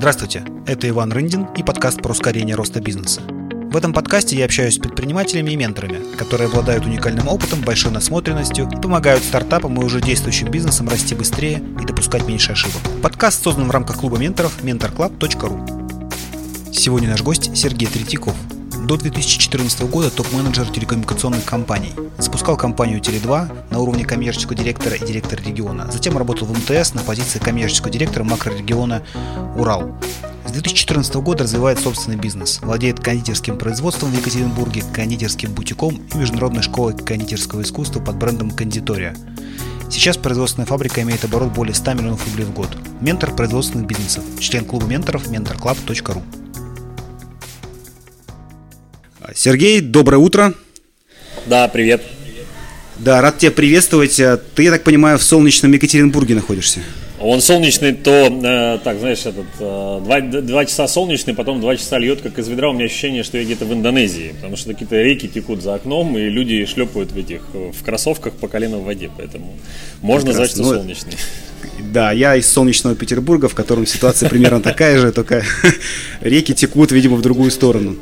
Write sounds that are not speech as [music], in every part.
Здравствуйте, это Иван Рындин и подкаст про ускорение роста бизнеса. В этом подкасте я общаюсь с предпринимателями и менторами, которые обладают уникальным опытом, большой насмотренностью и помогают стартапам и уже действующим бизнесам расти быстрее и допускать меньше ошибок. Подкаст создан в рамках клуба менторов mentorclub.ru. Сегодня наш гость Сергей Третьяков, до 2014 года топ-менеджер телекоммуникационных компаний. Запускал компанию Теле2 на уровне коммерческого директора и директора региона. Затем работал в МТС на позиции коммерческого директора макрорегиона Урал. С 2014 года развивает собственный бизнес, владеет кондитерским производством в Екатеринбурге, кондитерским бутиком и международной школой кондитерского искусства под брендом «Кондитория». Сейчас производственная фабрика имеет оборот более 100 миллионов рублей в год. Ментор производственных бизнесов, член клуба менторов mentorclub.ru. Сергей, доброе утро. Да, привет. Да, рад тебя приветствовать. Ты, я так понимаю, в солнечном Екатеринбурге находишься. Он солнечный, то, э, так, знаешь, этот, э, два, два часа солнечный, потом два часа льет, как из ведра. У меня ощущение, что я где-то в Индонезии, потому что какие-то реки текут за окном, и люди шлепают в этих, в кроссовках по колено в воде, поэтому можно Прекрасно. назвать, что ну, солнечный. Да, я из солнечного Петербурга, в котором ситуация примерно такая же, только [laughs] реки текут, видимо, в другую сторону.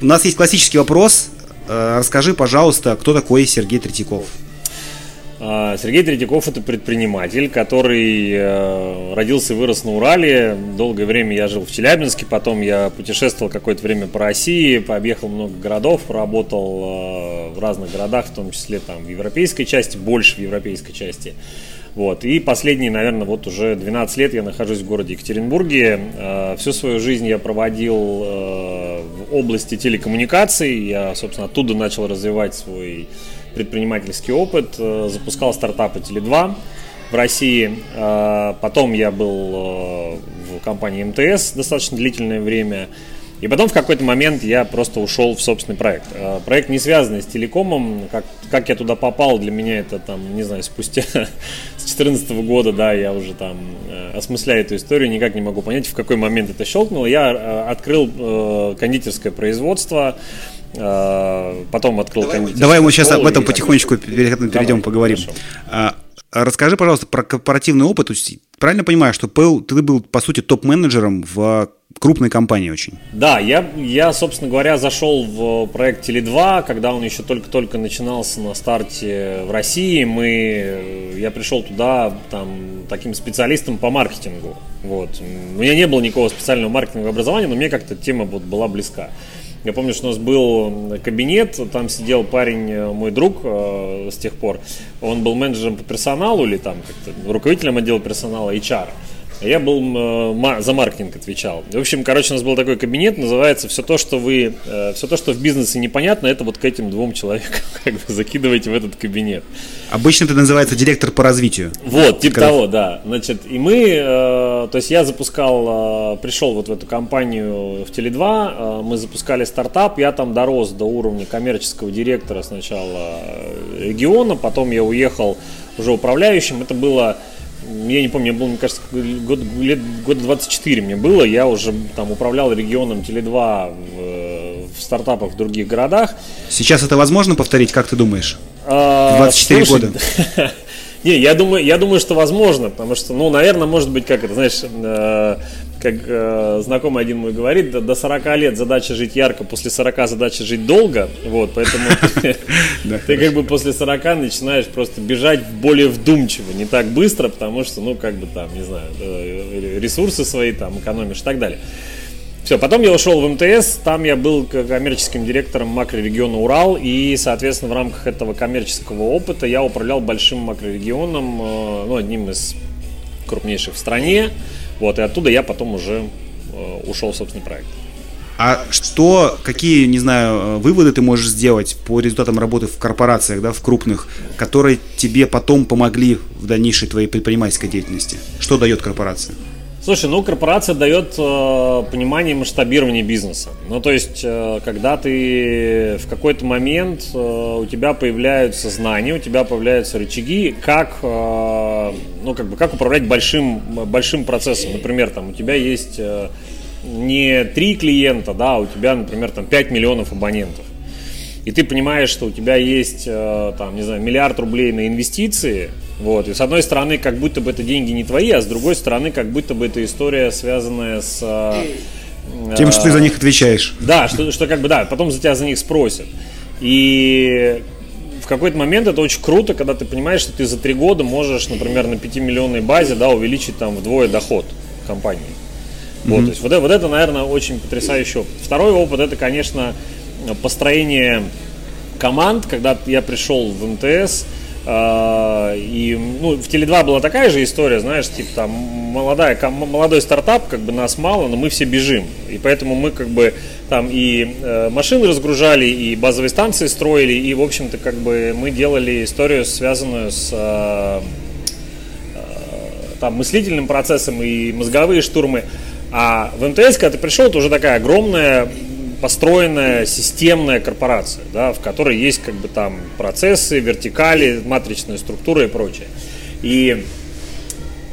У нас есть классический вопрос. Э, расскажи, пожалуйста, кто такой Сергей Третьяков? А, Сергей Третьяков – это предприниматель, который э, родился и вырос на Урале. Долгое время я жил в Челябинске, потом я путешествовал какое-то время по России, пообъехал много городов, работал э, в разных городах, в том числе там в европейской части, больше в европейской части. Вот. И последние, наверное, вот уже 12 лет я нахожусь в городе Екатеринбурге. Э, всю свою жизнь я проводил э, в области телекоммуникаций. Я, собственно, оттуда начал развивать свой предпринимательский опыт. Э, запускал стартапы Теле2 в России. Потом я был в компании МТС достаточно длительное время. И потом в какой-то момент я просто ушел в собственный проект. Э, проект не связанный с телекомом. Как, как я туда попал, для меня это там, не знаю, спустя [laughs] с 2014 года, да, я уже там э, осмысляю эту историю, никак не могу понять, в какой момент это щелкнуло. Я э, открыл кондитерское производство, потом открыл давай, Давай мы сейчас об этом потихонечку перейдем, давай, поговорим. Хорошо. Расскажи, пожалуйста, про корпоративный опыт. Правильно понимаю, что ты был, по сути, топ-менеджером в крупной компании очень. Да, я, я, собственно говоря, зашел в проект Теле2, когда он еще только-только начинался на старте в России. Мы, я пришел туда там, таким специалистом по маркетингу. Вот. У меня не было никакого специального маркетингового образования, но мне как-то тема вот была близка. Я помню, что у нас был кабинет, там сидел парень, э, мой друг э, с тех пор. Он был менеджером по персоналу или там руководителем отдела персонала HR. Я был э, за маркетинг отвечал. В общем, короче, у нас был такой кабинет, называется «Все то, что вы, э, все то, что в бизнесе непонятно, это вот к этим двум человекам [laughs] как бы закидываете в этот кабинет». Обычно это называется директор по развитию. Вот, типа Когда... того, да. Значит, и мы, э, то есть я запускал, пришел вот в эту компанию в Теле2, мы запускали стартап, я там дорос до уровня коммерческого директора сначала региона, потом я уехал уже управляющим. Это было я не помню, мне было, мне кажется, год, лет, года 24 мне было, я уже там управлял регионом Теле2 в, в стартапах в других городах. Сейчас это возможно повторить, как ты думаешь? А, 24 слушай, года. [laughs] Не, я думаю, я думаю, что возможно, потому что, ну, наверное, может быть, как это, знаешь, э, как э, знакомый один мой говорит, до, до 40 лет задача жить ярко, после 40 задача жить долго, вот, поэтому [laughs] ты как бы после 40 начинаешь просто бежать более вдумчиво, не так быстро, потому что, ну, как бы там, не знаю, э, ресурсы свои там экономишь и так далее. Все, потом я ушел в МТС, там я был коммерческим директором макрорегиона Урал, и, соответственно, в рамках этого коммерческого опыта я управлял большим макрорегионом, э, ну, одним из крупнейших в стране, вот, и оттуда я потом уже э, ушел в собственный проект. А что, какие, не знаю, э, выводы ты можешь сделать по результатам работы в корпорациях, да, в крупных, которые тебе потом помогли в дальнейшей твоей предпринимательской деятельности? Что дает корпорация? Слушай, ну корпорация дает э, понимание масштабирования бизнеса. Ну то есть, э, когда ты в какой-то момент э, у тебя появляются знания, у тебя появляются рычаги, как, э, ну как бы, как управлять большим большим процессом. Например, там у тебя есть э, не три клиента, да, а у тебя, например, там 5 миллионов абонентов. И ты понимаешь, что у тебя есть, э, там, не знаю, миллиард рублей на инвестиции, Вот. И с одной стороны, как будто бы это деньги не твои, а с другой стороны, как будто бы это история, связанная с... Э, Тем, что ты за них отвечаешь. Да, что, что как бы, да, потом за тебя за них спросят. И в какой-то момент это очень круто, когда ты понимаешь, что ты за три года можешь, например, на 5-миллионной базе да, увеличить там вдвое доход компании. Mm-hmm. Вот, то есть вот, вот это, наверное, очень потрясающий опыт. Второй опыт это, конечно, построение команд, когда я пришел в МТС, а, и ну, в Теле2 была такая же история, знаешь, типа там молодая, молодой стартап, как бы нас мало, но мы все бежим. И поэтому мы как бы там и э, машины разгружали, и базовые станции строили, и, в общем-то, как бы мы делали историю, связанную с э, э, там, мыслительным процессом и мозговые штурмы. А в МТС, когда ты пришел, это уже такая огромная построенная системная корпорация, да, в которой есть как бы там процессы, вертикали, матричная структура и прочее. И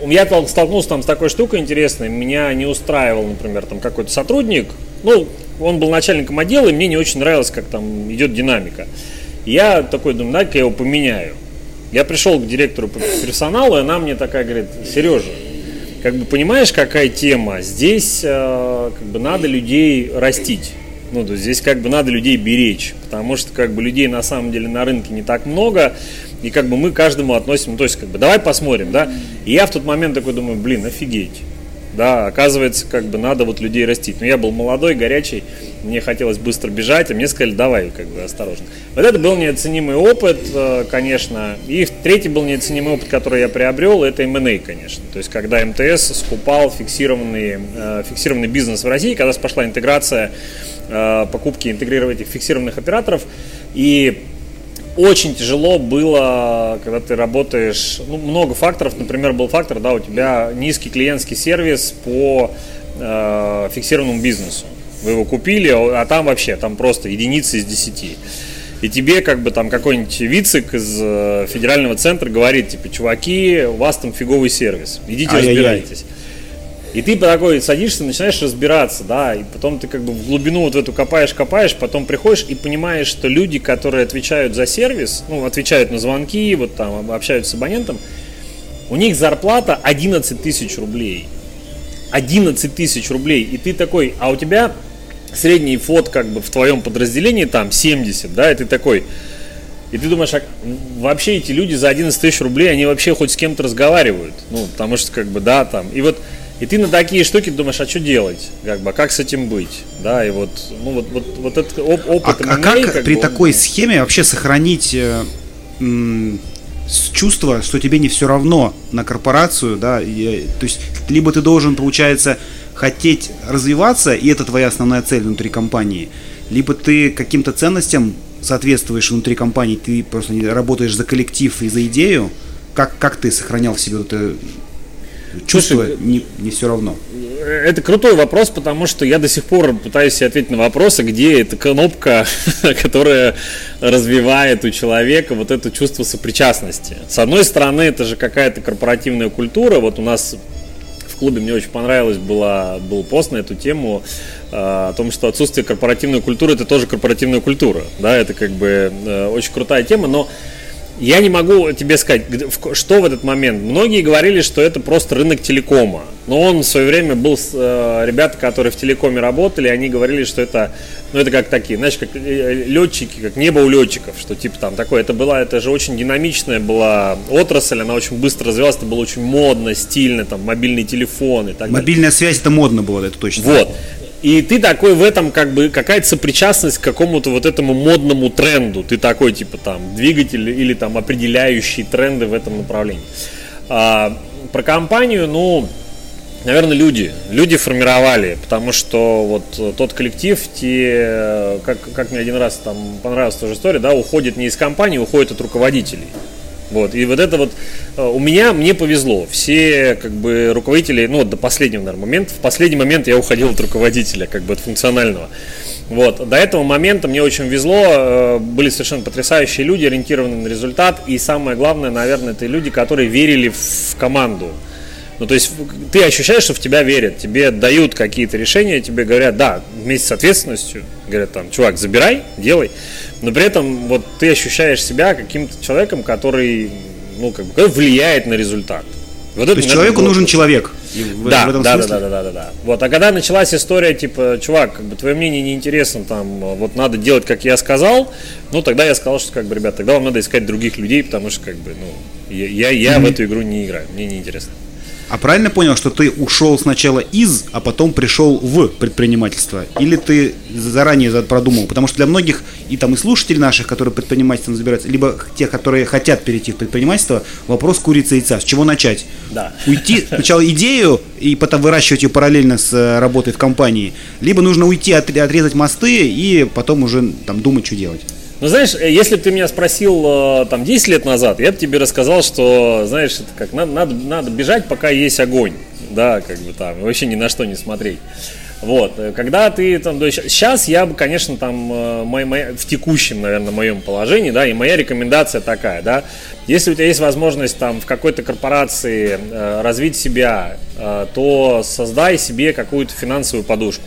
я столкнулся там с такой штукой интересной, меня не устраивал, например, там какой-то сотрудник, ну, он был начальником отдела, и мне не очень нравилось, как там идет динамика. Я такой думаю, дай-ка я его поменяю. Я пришел к директору по персоналу, и она мне такая говорит, Сережа, как бы понимаешь, какая тема? Здесь э, как бы надо людей растить. Ну, то есть здесь как бы надо людей беречь, потому что как бы людей на самом деле на рынке не так много, и как бы мы каждому относим, ну, то есть как бы давай посмотрим, да. И я в тот момент такой думаю, блин, офигеть. Да, оказывается, как бы надо вот людей растить. Но я был молодой, горячий, мне хотелось быстро бежать, а мне сказали, давай, как бы осторожно. Вот это был неоценимый опыт, э, конечно. И третий был неоценимый опыт, который я приобрел, это M&A, конечно. То есть, когда МТС скупал фиксированный, э, фиксированный бизнес в России, когда пошла интеграция Э, покупки интегрировать этих фиксированных операторов. И очень тяжело было, когда ты работаешь, ну, много факторов, например, был фактор, да, у тебя низкий клиентский сервис по э, фиксированному бизнесу. Вы его купили, а там вообще, там просто единицы из десяти. И тебе как бы там какой-нибудь вицик из э, федерального центра говорит, типа, чуваки, у вас там фиговый сервис, идите Ай-яй-яй. разбирайтесь. И ты такой садишься, начинаешь разбираться, да, и потом ты как бы в глубину вот эту копаешь, копаешь, потом приходишь и понимаешь, что люди, которые отвечают за сервис, ну, отвечают на звонки, вот там общаются с абонентом, у них зарплата 11 тысяч рублей. 11 тысяч рублей. И ты такой, а у тебя средний фот как бы в твоем подразделении там 70, да, и ты такой, и ты думаешь, а вообще эти люди за 11 тысяч рублей, они вообще хоть с кем-то разговаривают, ну, потому что как бы, да, там, и вот и ты на такие штуки думаешь, а что делать? Как бы, а как с этим быть? Да, и вот, ну вот, вот, вот этот оп- опыт а, а как, как при бы, такой он... схеме вообще сохранить э, м- чувство, что тебе не все равно на корпорацию, да, и, то есть либо ты должен, получается, хотеть развиваться, и это твоя основная цель внутри компании, либо ты каким-то ценностям соответствуешь внутри компании, ты просто работаешь за коллектив и за идею, как, как ты сохранял в себе вот это чувство Слушай, не, не все равно? Это крутой вопрос, потому что я до сих пор пытаюсь себе ответить на вопросы, где эта кнопка, [laughs] которая развивает у человека вот это чувство сопричастности. С одной стороны, это же какая-то корпоративная культура. Вот у нас в клубе мне очень понравилось, была, был пост на эту тему э, о том, что отсутствие корпоративной культуры это тоже корпоративная культура. Да, это как бы э, очень крутая тема, но я не могу тебе сказать, что в этот момент. Многие говорили, что это просто рынок телекома. Но он в свое время был с э, ребята, которые в телекоме работали, они говорили, что это, ну это как такие, знаешь, как э, летчики, как небо у летчиков, что типа там такое. Это была, это же очень динамичная была отрасль, она очень быстро развивалась, это было очень модно, стильно, там мобильный телефон и так Мобильная далее. связь это модно было, это точно. Вот. И ты такой в этом как бы какая-то сопричастность к какому-то вот этому модному тренду. Ты такой типа там двигатель или там определяющий тренды в этом направлении. А, про компанию, ну, наверное, люди. Люди формировали, потому что вот тот коллектив, те, как, как мне один раз там понравилась тоже история, да, уходит не из компании, уходит от руководителей. Вот, и вот это вот э, у меня, мне повезло. Все как бы руководители, ну, до последнего, наверное, момента, в последний момент я уходил от руководителя, как бы от функционального. Вот, до этого момента мне очень везло, э, были совершенно потрясающие люди, ориентированные на результат, и самое главное, наверное, это люди, которые верили в команду. Ну, то есть ты ощущаешь, что в тебя верят, тебе дают какие-то решения, тебе говорят, да, вместе с ответственностью, говорят там, чувак, забирай, делай но при этом вот ты ощущаешь себя каким-то человеком, который ну, как бы, влияет на результат. Вот То есть человеку нужен человек. В, да, в этом да, смысле? да, да, да, да, да. Вот, а когда началась история, типа, чувак, как бы твое мнение неинтересно, там, вот надо делать, как я сказал, ну тогда я сказал, что как бы, ребят, тогда вам надо искать других людей, потому что как бы, ну, я, я, я mm-hmm. в эту игру не играю, мне неинтересно. А правильно понял, что ты ушел сначала из, а потом пришел в предпринимательство? Или ты заранее продумал? Потому что для многих, и там и слушателей наших, которые предпринимательством забираются, либо тех, которые хотят перейти в предпринимательство, вопрос курицы и яйца. С чего начать? Да. Уйти сначала идею и потом выращивать ее параллельно с э, работой в компании, либо нужно уйти, отрезать мосты и потом уже там думать, что делать. Ну, знаешь, э, если бы ты меня спросил э, там 10 лет назад, я бы тебе рассказал, что, знаешь, это как надо, надо, надо бежать, пока есть огонь, да, как бы там, вообще ни на что не смотреть. Вот, э, когда ты там, то есть, сейчас я бы, конечно, там, мой, мой, в текущем, наверное, моем положении, да, и моя рекомендация такая, да, если у тебя есть возможность там в какой-то корпорации э, развить себя, э, то создай себе какую-то финансовую подушку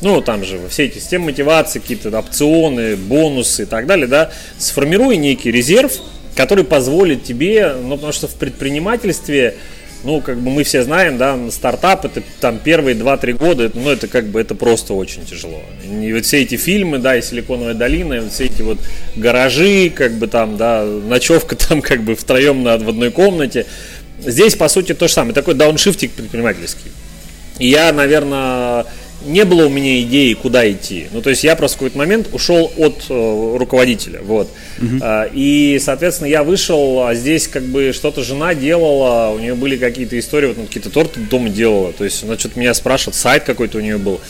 ну, там же все эти системы мотивации, какие-то опционы, бонусы и так далее, да, сформируй некий резерв, который позволит тебе, ну, потому что в предпринимательстве, ну, как бы мы все знаем, да, стартап это там первые 2-3 года, ну, это как бы, это просто очень тяжело. И вот все эти фильмы, да, и Силиконовая долина, и вот все эти вот гаражи, как бы там, да, ночевка [laughs] там как бы втроем на, в одной комнате. Здесь, по сути, то же самое, такой дауншифтик предпринимательский. И я, наверное, не было у меня идеи, куда идти. Ну, то есть я просто в какой-то момент ушел от э, руководителя, вот. Угу. А, и, соответственно, я вышел, а здесь как бы что-то жена делала, у нее были какие-то истории, вот ну, какие-то торты дома делала, то есть она что-то меня спрашивает, сайт какой-то у нее был.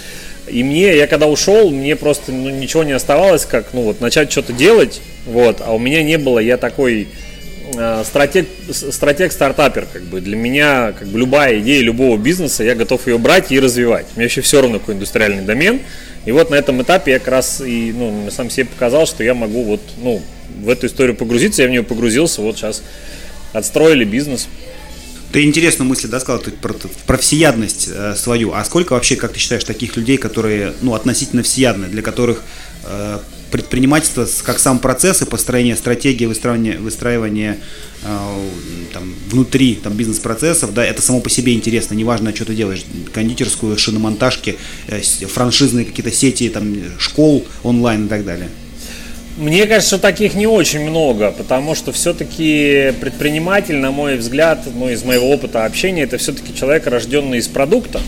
И мне, я когда ушел, мне просто ну, ничего не оставалось, как, ну, вот, начать что-то делать, вот, а у меня не было, я такой Э, стратег, стратег стартапер, как бы для меня, как бы любая идея любого бизнеса, я готов ее брать и развивать. Мне вообще все равно какой индустриальный домен. И вот на этом этапе я как раз и ну, сам себе показал, что я могу вот ну, в эту историю погрузиться, я в нее погрузился, вот сейчас отстроили бизнес. Ты интересную мысль, да, сказал, про, про всеядность э, свою. А сколько вообще, как ты считаешь, таких людей, которые, ну, относительно всеядны, для которых э, предпринимательство как сам процесс и построение стратегии выстраивания, выстраивания э, там, внутри там, бизнес-процессов, да, это само по себе интересно, неважно, что ты делаешь, кондитерскую, шиномонтажки, э, франшизные какие-то сети, там, школ онлайн и так далее. Мне кажется, таких не очень много, потому что все-таки предприниматель, на мой взгляд, ну, из моего опыта общения, это все-таки человек, рожденный из продукта.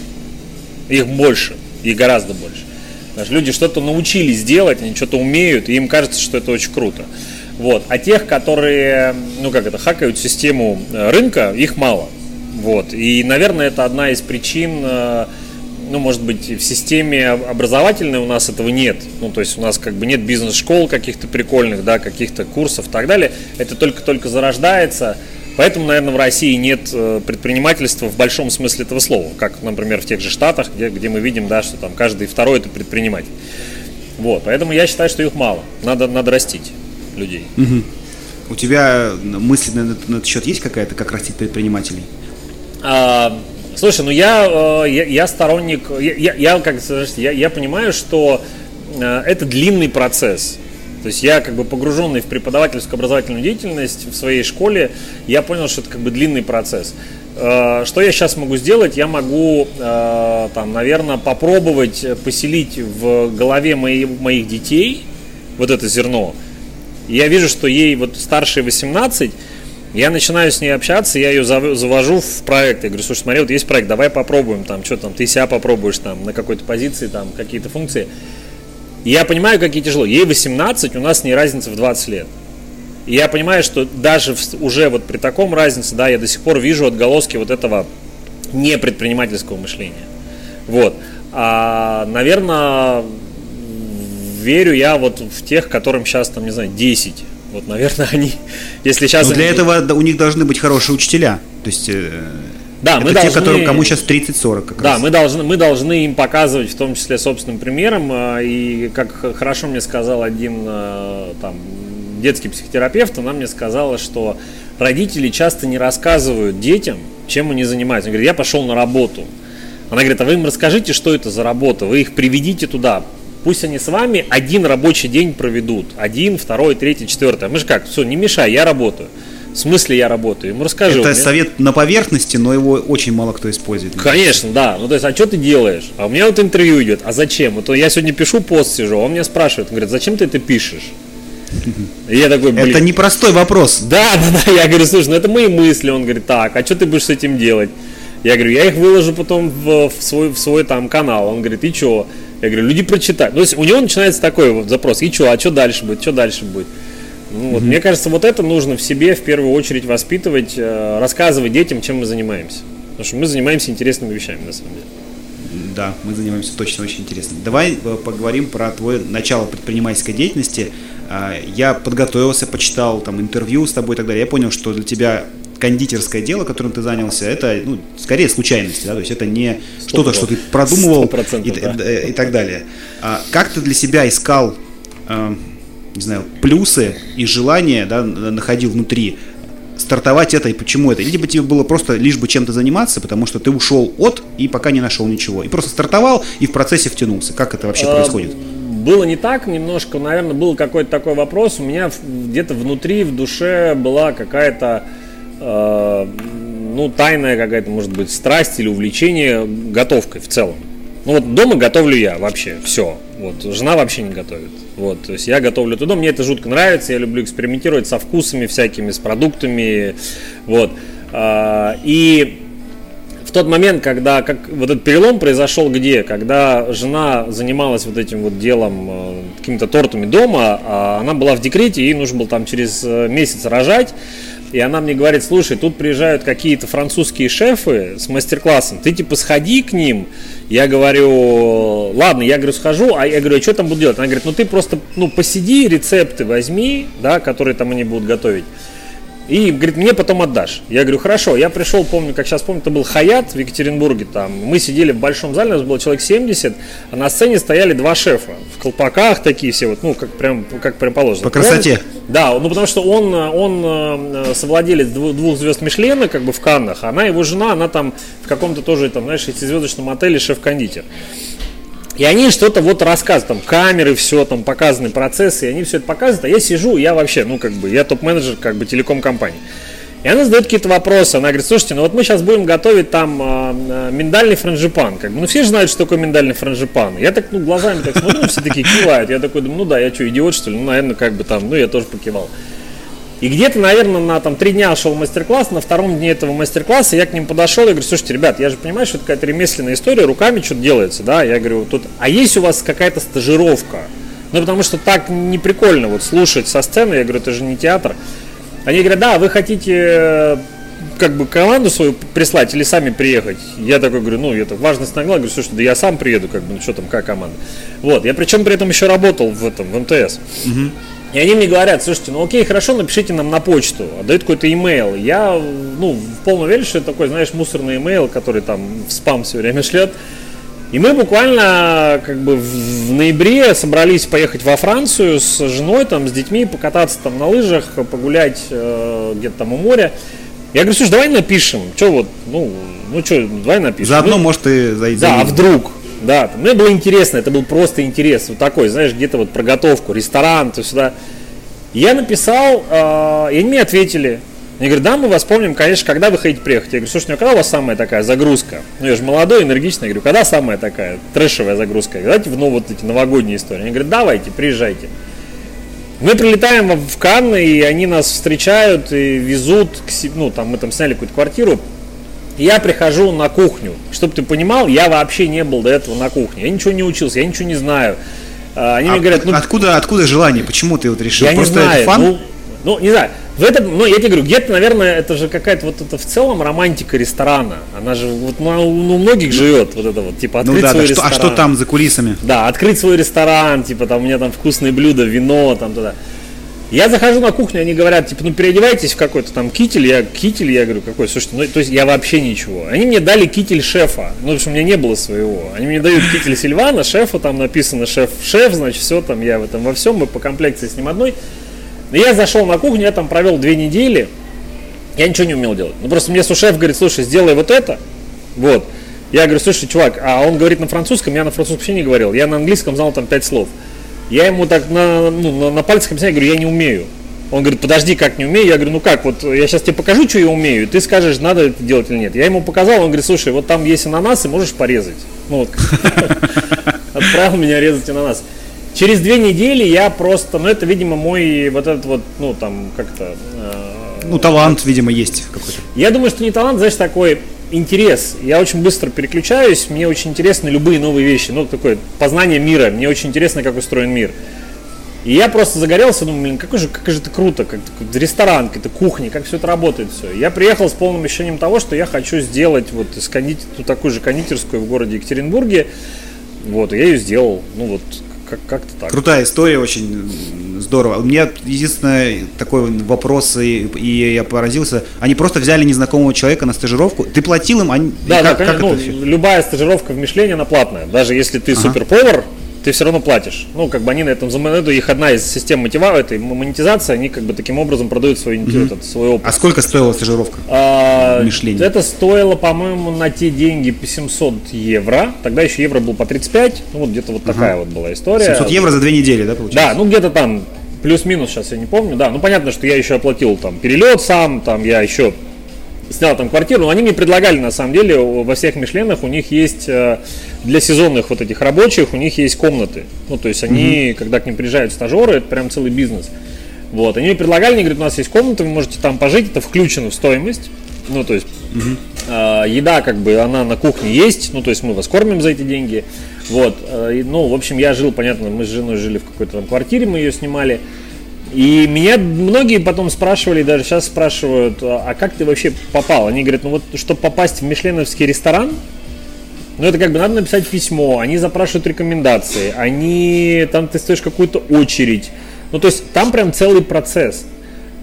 Их больше, их гораздо больше. Даже люди что-то научились делать, они что-то умеют, и им кажется, что это очень круто. Вот. А тех, которые, ну как это, хакают систему э, рынка, их мало. Вот. И, наверное, это одна из причин, э, ну, может быть, в системе образовательной у нас этого нет. Ну, то есть у нас как бы нет бизнес-школ каких-то прикольных, да, каких-то курсов и так далее. Это только-только зарождается. Поэтому, наверное, в России нет э, предпринимательства в большом смысле этого слова, как, например, в тех же Штатах, где, где мы видим, да, что там каждый второй это предприниматель. Вот, поэтому я считаю, что их мало. Надо, надо растить людей. Угу. У тебя мысли на, на этот счет есть какая-то, как растить предпринимателей? А, слушай, ну я, э, я, я сторонник, я, я, как я, я понимаю, что э, это длинный процесс. То есть я как бы погруженный в преподавательскую образовательную деятельность в своей школе, я понял, что это как бы длинный процесс. Э, что я сейчас могу сделать? Я могу, э, там, наверное, попробовать поселить в голове моих, детей вот это зерно. Я вижу, что ей вот старшей 18, я начинаю с ней общаться, я ее завожу в проект. Я говорю, слушай, смотри, вот есть проект, давай попробуем, там, что там, ты себя попробуешь там на какой-то позиции, там, какие-то функции я понимаю, как ей тяжело. Ей 18, у нас не разница в 20 лет. И я понимаю, что даже в, уже вот при таком разнице, да, я до сих пор вижу отголоски вот этого непредпринимательского мышления. Вот. А, наверное, верю я вот в тех, которым сейчас, там, не знаю, 10. Вот, наверное, [laughs] они, если сейчас... Но для они... этого у них должны быть хорошие учителя. То есть э, да, это мы те, должны, которым, кому сейчас 30-40 Да, раз. мы должны, мы должны им показывать, в том числе собственным примером. А, и как хорошо мне сказал один а, там, детский психотерапевт, она мне сказала, что родители часто не рассказывают детям, чем они занимаются. Он говорит, я пошел на работу. Она говорит, а вы им расскажите, что это за работа, вы их приведите туда. Пусть они с вами один рабочий день проведут. Один, второй, третий, четвертый. А мы же как, все, не мешай, я работаю. В смысле я работаю? Ему расскажи. Это совет на поверхности, но его очень мало кто использует. Конечно, да. Ну, то есть, а что ты делаешь? А у меня вот интервью идет. А зачем? Вот я сегодня пишу пост сижу, а он меня спрашивает, он говорит, зачем ты это пишешь? И я такой, блин. Это непростой вопрос. Да, да, да. Я говорю, слушай, ну это мои мысли. Он говорит, так, а что ты будешь с этим делать? Я говорю, я их выложу потом в, в, свой, в свой там канал. Он говорит, и что? Я говорю, люди прочитают. Ну, то есть у него начинается такой вот запрос, и что, а что дальше будет, что дальше будет? Ну, вот, mm-hmm. Мне кажется, вот это нужно в себе в первую очередь воспитывать, э, рассказывать детям, чем мы занимаемся. Потому что мы занимаемся интересными вещами, на самом деле. Да, мы занимаемся точно очень интересным. Давай э, поговорим про твое начало предпринимательской деятельности. Э, я подготовился, почитал там интервью с тобой и так далее. Я понял, что для тебя кондитерское дело, которым ты занялся, это ну, скорее случайность, да, то есть это не что-то, что ты продумывал и, да. и, и так далее. А как ты для себя искал, э, не знаю, плюсы и желания, да, находил внутри стартовать это и почему это? Либо тебе было просто лишь бы чем-то заниматься, потому что ты ушел от и пока не нашел ничего. И просто стартовал и в процессе втянулся. Как это вообще а, происходит? Было не так, немножко, наверное, был какой-то такой вопрос. У меня где-то внутри, в душе была какая-то Э, ну, тайная какая-то, может быть, страсть или увлечение готовкой в целом. Ну вот дома готовлю я вообще, все. Вот, жена вообще не готовит. Вот, то есть я готовлю туда, мне это жутко нравится, я люблю экспериментировать со вкусами всякими, с продуктами. Вот. А, и в тот момент, когда как, вот этот перелом произошел где? Когда жена занималась вот этим вот делом, э, какими-то тортами дома, а она была в декрете, ей нужно было там через э, месяц рожать. И она мне говорит, слушай, тут приезжают какие-то французские шефы с мастер-классом, ты типа сходи к ним. Я говорю, ладно, я говорю, схожу, а я говорю, а что там буду делать? Она говорит, ну ты просто, ну посиди, рецепты возьми, да, которые там они будут готовить. И говорит, мне потом отдашь. Я говорю, хорошо. Я пришел, помню, как сейчас помню, это был Хаят в Екатеринбурге. Там мы сидели в большом зале, у нас было человек 70, а на сцене стояли два шефа в колпаках такие все, вот, ну, как прям, как прям положено. По красоте. Он, да, ну потому что он, он э, совладелец двух звезд Мишлена, как бы в Каннах, она, его жена, она там в каком-то тоже, там, знаешь, звездочном отеле шеф-кондитер. И они что-то вот рассказывают, там камеры, все, там показаны процессы, и они все это показывают, а я сижу, я вообще, ну как бы, я топ-менеджер как бы телеком-компании. И она задает какие-то вопросы, она говорит, слушайте, ну вот мы сейчас будем готовить там э, миндальный франжипан, как бы, ну все же знают, что такое миндальный франжипан. Я так, ну глазами так смотрю, все такие кивают, я такой думаю, ну да, я что, идиот что ли, ну наверное, как бы там, ну я тоже покивал. И где-то, наверное, на там три дня шел мастер-класс, на втором дне этого мастер-класса я к ним подошел и говорю, слушайте, ребят, я же понимаю, что это какая-то ремесленная история, руками что-то делается, да, я говорю, тут, а есть у вас какая-то стажировка? Ну, потому что так не прикольно вот слушать со сцены, я говорю, это же не театр. Они говорят, да, вы хотите э, как бы команду свою прислать или сами приехать? Я такой говорю, ну, это важность нагнал, говорю, слушай, да я сам приеду, как бы, ну, что там, какая команда? Вот, я причем при этом еще работал в этом, в МТС. Угу. И они мне говорят, слушайте, ну окей, хорошо, напишите нам на почту, отдают какой-то имейл. Я, ну, в полном уверен, что это такой, знаешь, мусорный имейл, который там в спам все время шлет. И мы буквально как бы в ноябре собрались поехать во Францию с женой, там, с детьми, покататься там на лыжах, погулять э, где-то там у моря. Я говорю, слушай, давай напишем. Что вот, ну, ну что, давай напишем. Заодно, ну, может, и зайдем. Да, а вдруг. Да, мне было интересно, это был просто интерес, вот такой, знаешь, где-то вот проготовку, ресторан, то сюда. Я написал, э, и они мне ответили. Они говорят, да, мы вас помним, конечно, когда вы хотите приехать. Я говорю, слушай, ну когда у вас самая такая загрузка? Ну я же молодой, энергичный. Я говорю, когда самая такая трэшевая загрузка? Давайте в ну, вот эти новогодние истории. Они говорят, давайте, приезжайте. Мы прилетаем в Канны, и они нас встречают и везут, к, ну там мы там сняли какую-то квартиру, я прихожу на кухню. Чтобы ты понимал, я вообще не был до этого на кухне. Я ничего не учился, я ничего не знаю. А, они а, мне говорят, ну... Откуда, откуда желание? Почему ты вот решил? Я Просто не знаю. Это фан? Ну, ну, не знаю. В этом, ну, я тебе говорю, где-то, наверное, это же какая-то вот это в целом романтика ресторана. Она же вот ну, у многих живет вот это вот, типа открыть ну, да, свой да. ресторан. Что, а что там за кулисами? Да, открыть свой ресторан, типа там у меня там вкусные блюда, вино, там туда. Я захожу на кухню, они говорят, типа, ну переодевайтесь в какой-то там китель. Я китель, я говорю, какой? Слушайте, ну то есть я вообще ничего. Они мне дали китель шефа, ну потому что у меня не было своего. Они мне дают китель Сильвана, шефа, там написано шеф-шеф, значит, все там, я в этом во всем, мы по комплекции с ним одной. Но я зашел на кухню, я там провел две недели, я ничего не умел делать. Ну просто мне сушеф говорит, слушай, сделай вот это, вот. Я говорю, слушай, чувак, а он говорит на французском, я на французском вообще не говорил. Я на английском знал там пять слов. Я ему так на, ну, на, на пальцах объясняю, говорю, я не умею. Он говорит, подожди, как не умею? Я говорю, ну как, вот я сейчас тебе покажу, что я умею, и ты скажешь, надо это делать или нет. Я ему показал, он говорит, слушай, вот там есть ананасы, можешь порезать. Ну вот, [laughs] отправил меня резать ананас. Через две недели я просто, ну это, видимо, мой вот этот вот, ну там как-то... Э, ну талант, видимо, есть какой-то. Я думаю, что не талант, знаешь, такой интерес. Я очень быстро переключаюсь, мне очень интересны любые новые вещи. Ну, такое познание мира, мне очень интересно, как устроен мир. И я просто загорелся, думаю, блин, какой же, как же это круто, как ресторан, какая-то кухня, как все это работает все. Я приехал с полным ощущением того, что я хочу сделать вот кондитер, ну, такую же кондитерскую в городе Екатеринбурге. Вот, я ее сделал. Ну вот, как- как-то так. Крутая история, очень здорово. У меня единственное такой вопрос, и, и я поразился. Они просто взяли незнакомого человека на стажировку. Ты платил им, они... Да, как, да, как ну, любая стажировка в Мишлене, она платная. Даже если ты ага. суперповар, ты все равно платишь. Ну, как бы они на этом это их одна из систем мотива, этой монетизации, они как бы таким образом продают свой, mm-hmm. этот, свой опыт. А сколько стоила стажировка? А, Мишление? Это стоило, по-моему, на те деньги по 700 евро. Тогда еще евро был по 35. Ну, вот где-то вот uh-huh. такая вот была история. 700 евро за две недели, да, получается? Да, ну где-то там плюс-минус, сейчас я не помню. Да, ну понятно, что я еще оплатил там перелет сам, там я еще снял там квартиру, но они мне предлагали, на самом деле, во всех Мишленах у них есть э, для сезонных вот этих рабочих, у них есть комнаты. Ну, то есть они, mm-hmm. когда к ним приезжают стажеры, это прям целый бизнес. Вот, они мне предлагали, они говорят, у нас есть комната, вы можете там пожить, это включено в стоимость. Ну, то есть угу. э, еда, как бы, она на кухне есть, ну, то есть мы вас кормим за эти деньги. Вот, э, ну, в общем, я жил, понятно, мы с женой жили в какой-то там квартире, мы ее снимали. И меня многие потом спрашивали, даже сейчас спрашивают, а как ты вообще попал? Они говорят, ну вот, чтобы попасть в мишленовский ресторан, ну это как бы надо написать письмо, они запрашивают рекомендации, они, там ты стоишь какую-то очередь. Ну то есть там прям целый процесс.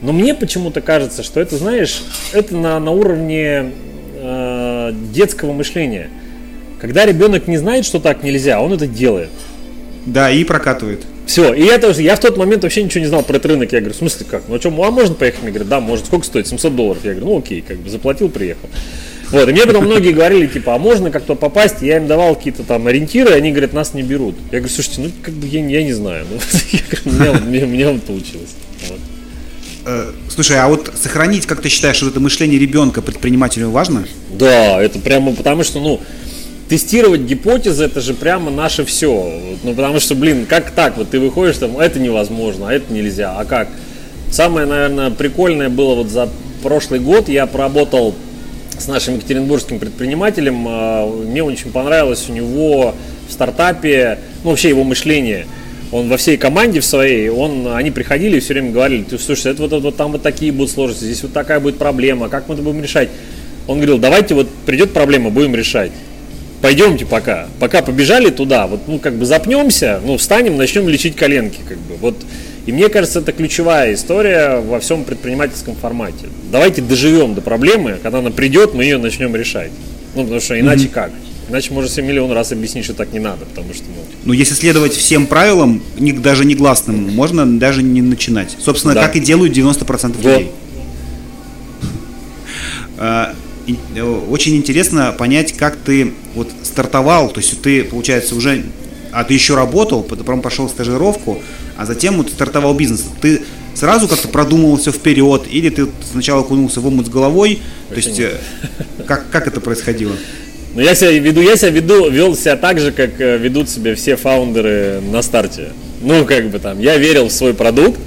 Но мне почему-то кажется, что это, знаешь, это на, на уровне э, детского мышления. Когда ребенок не знает, что так нельзя, он это делает. Да, и прокатывает. Все, и я тоже, я в тот момент вообще ничего не знал про этот рынок. Я говорю, в смысле как? Ну а что, а можно поехать? Мне говорят, да, может. Сколько стоит? 700 долларов. Я говорю, ну окей, как бы заплатил, приехал. Вот, и мне потом многие говорили, типа, а можно как-то попасть? Я им давал какие-то там ориентиры, они говорят, нас не берут. Я говорю, слушайте, ну как бы я, я не знаю. Ну, [laughs] у меня, у меня вот получилось. Вот. Э, слушай, а вот сохранить, как ты считаешь, что это мышление ребенка предпринимателю важно? Да, это прямо потому что, ну, тестировать гипотезы это же прямо наше все. Ну, потому что, блин, как так? Вот ты выходишь там, это невозможно, а это нельзя. А как? Самое, наверное, прикольное было вот за прошлый год я поработал с нашим екатеринбургским предпринимателем. А, мне очень понравилось у него в стартапе, ну, вообще его мышление. Он во всей команде в своей, он, они приходили и все время говорили, ты слушай, это вот, вот, вот там вот такие будут сложности, здесь вот такая будет проблема, как мы это будем решать? Он говорил, давайте вот придет проблема, будем решать пойдемте пока. Пока побежали туда, вот, ну, как бы запнемся, ну, встанем, начнем лечить коленки, как бы. Вот. И мне кажется, это ключевая история во всем предпринимательском формате. Давайте доживем до проблемы, когда она придет, мы ее начнем решать. Ну, потому что иначе mm-hmm. как? Иначе можно себе миллион раз объяснить, что так не надо, потому что... Ну, ну если следовать всем правилам, даже негласным, можно даже не начинать. Собственно, да. как и делают 90% вот. людей. А, Э, очень интересно понять, как ты вот стартовал, то есть ты, получается, уже, а ты еще работал, потом пошел стажировку, а затем вот стартовал бизнес. Ты сразу как-то продумывал все вперед, или ты сначала окунулся в омут с головой, то есть э, как, как это происходило? Ну, я себя веду, я себя веду, вел себя так же, как э, ведут себя все фаундеры на старте. Ну, как бы там, я верил в свой продукт,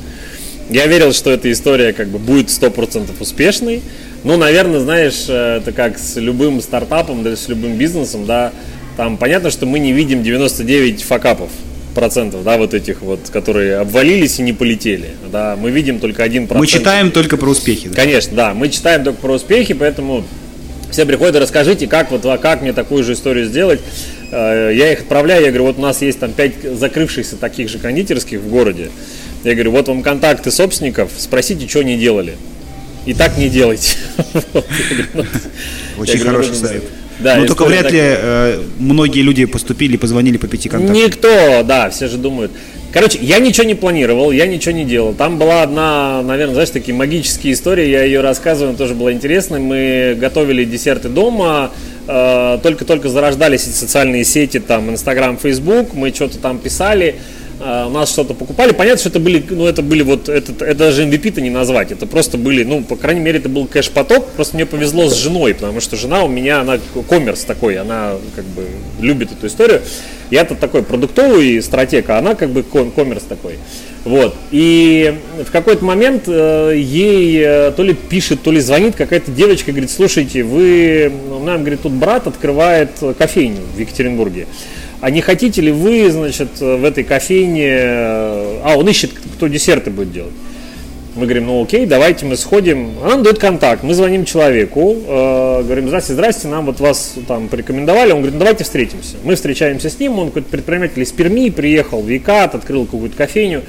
я верил, что эта история как бы будет 100% успешной, ну, наверное, знаешь, э, это как с любым стартапом, да, с любым бизнесом, да, там понятно, что мы не видим 99 факапов процентов, да, вот этих вот, которые обвалились и не полетели, да, мы видим только один процент. Мы читаем только про успехи. Да? Конечно, да, мы читаем только про успехи, поэтому все приходят и расскажите, как вот, а как мне такую же историю сделать. Э, я их отправляю, я говорю, вот у нас есть там 5 закрывшихся таких же кондитерских в городе. Я говорю, вот вам контакты собственников, спросите, что они делали. И так не делайте. [laughs] Очень хороший совет. Да, Но только вряд так... ли э, многие люди поступили, позвонили по пяти контактам. Никто, да, все же думают. Короче, я ничего не планировал, я ничего не делал. Там была одна, наверное, знаешь, такие магические истории, я ее рассказываю, тоже было интересно. Мы готовили десерты дома, э, только-только зарождались эти социальные сети, там, Инстаграм, Фейсбук, мы что-то там писали. А, у нас что-то покупали. Понятно, что это были, ну, это были вот, это, это даже MVP-то не назвать, это просто были, ну, по крайней мере, это был кэш-поток, просто мне повезло с женой, потому что жена у меня, она коммерс такой, она как бы любит эту историю. Я-то такой продуктовый стратег, а она как бы коммерс такой. Вот. И в какой-то момент э, ей э, то ли пишет, то ли звонит какая-то девочка, говорит, слушайте, вы, нам, говорит, тут брат открывает кофейню в Екатеринбурге. А не хотите ли вы, значит, в этой кофейне, э, а он ищет, кто десерты будет делать. Мы говорим, ну окей, давайте мы сходим. Она нам дает контакт, мы звоним человеку, э, говорим, здрасте, здрасте, нам вот вас там порекомендовали. Он говорит, ну давайте встретимся. Мы встречаемся с ним, он какой-то предприниматель из Перми, приехал в Екат, открыл какую-то кофейню.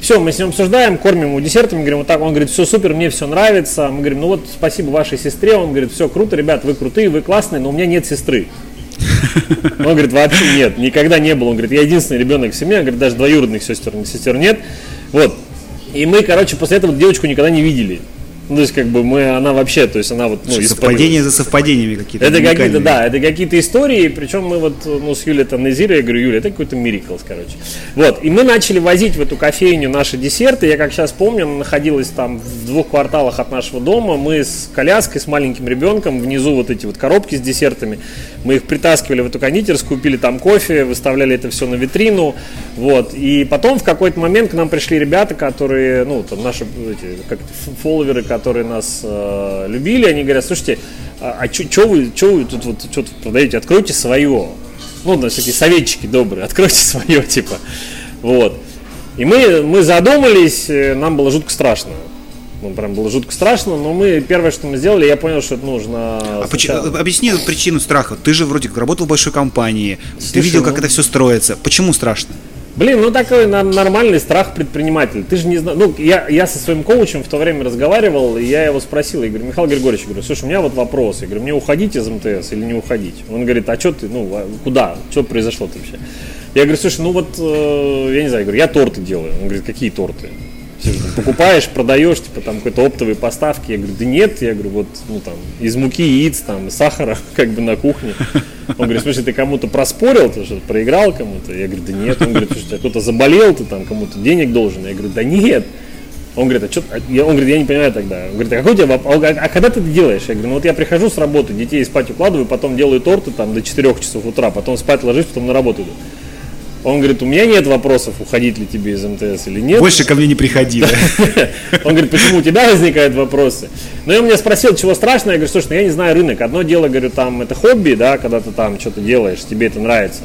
Все, мы с ним обсуждаем, кормим его десертами, говорим, вот так, он говорит, все супер, мне все нравится. Мы говорим, ну вот спасибо вашей сестре, он говорит, все круто, ребят, вы крутые, вы классные, но у меня нет сестры. Он говорит, вообще нет, никогда не было. Он говорит, я единственный ребенок в семье, он говорит, даже двоюродных сестер, сестер нет. Вот. И мы, короче, после этого девочку никогда не видели. Ну, то есть, как бы мы, она вообще, то есть она вот, ну, Совпадения за совпадениями какие-то. Это какие-то, да, это какие-то истории, причем мы вот, ну, с Юлей там Назира, я говорю, Юля, это какой-то мириклс, короче. Вот, и мы начали возить в эту кофейню наши десерты, я как сейчас помню, она находилась там в двух кварталах от нашего дома, мы с коляской, с маленьким ребенком, внизу вот эти вот коробки с десертами, мы их притаскивали в эту кондитерскую, купили там кофе, выставляли это все на витрину, вот, и потом в какой-то момент к нам пришли ребята, которые, ну, там наши эти, как фолловеры, которые нас э, любили, они говорят, слушайте, а, а что вы, чё вы тут вот что продаете, откройте свое. Ну, на всякие советчики добрые, откройте [laughs] свое, типа. Вот. И мы, мы задумались, э, нам было жутко страшно. Ну, прям было жутко страшно, но мы первое, что мы сделали, я понял, что это нужно. А сначала... почему, объясни причину страха. Ты же вроде как работал в большой компании, Слушай, ты видел, как ну... это все строится. Почему страшно? Блин, ну такой нормальный страх предпринимателя. Ты же не знаешь. Ну, я, я со своим коучем в то время разговаривал, и я его спросил, я говорю, Михаил Григорьевич, я говорю, слушай, у меня вот вопрос. Я говорю, мне уходить из МТС или не уходить? Он говорит, а что ты, ну, а куда? Что произошло-то вообще? Я говорю, слушай, ну вот, э, я не знаю, я говорю, я торты делаю. Он говорит, какие торты? Покупаешь, продаешь, типа там какой-то оптовые поставки. Я говорю, да нет, я говорю, вот, ну там, из муки, яиц, там, сахара, [laughs] как бы на кухне. Он говорит, слушай, ты кому-то проспорил, ты что, проиграл кому-то? Я говорю, да нет. Он говорит, слушай, кто-то заболел, ты там кому-то денег должен. Я говорю, да нет. Он говорит, а что? Он говорит, я не понимаю тогда. Он говорит, а какой у тебя? А, а когда ты это делаешь? Я говорю, ну вот я прихожу с работы, детей спать укладываю, потом делаю торты там до 4 часов утра, потом спать ложусь, потом на работу иду. Он говорит, у меня нет вопросов, уходить ли тебе из МТС или нет. Больше ко мне не приходи. [laughs] Он говорит, почему у тебя возникают вопросы? Но я у меня спросил, чего страшного, я говорю, слушай, ну я не знаю рынок. Одно дело, говорю, там это хобби, да, когда ты там что-то делаешь, тебе это нравится.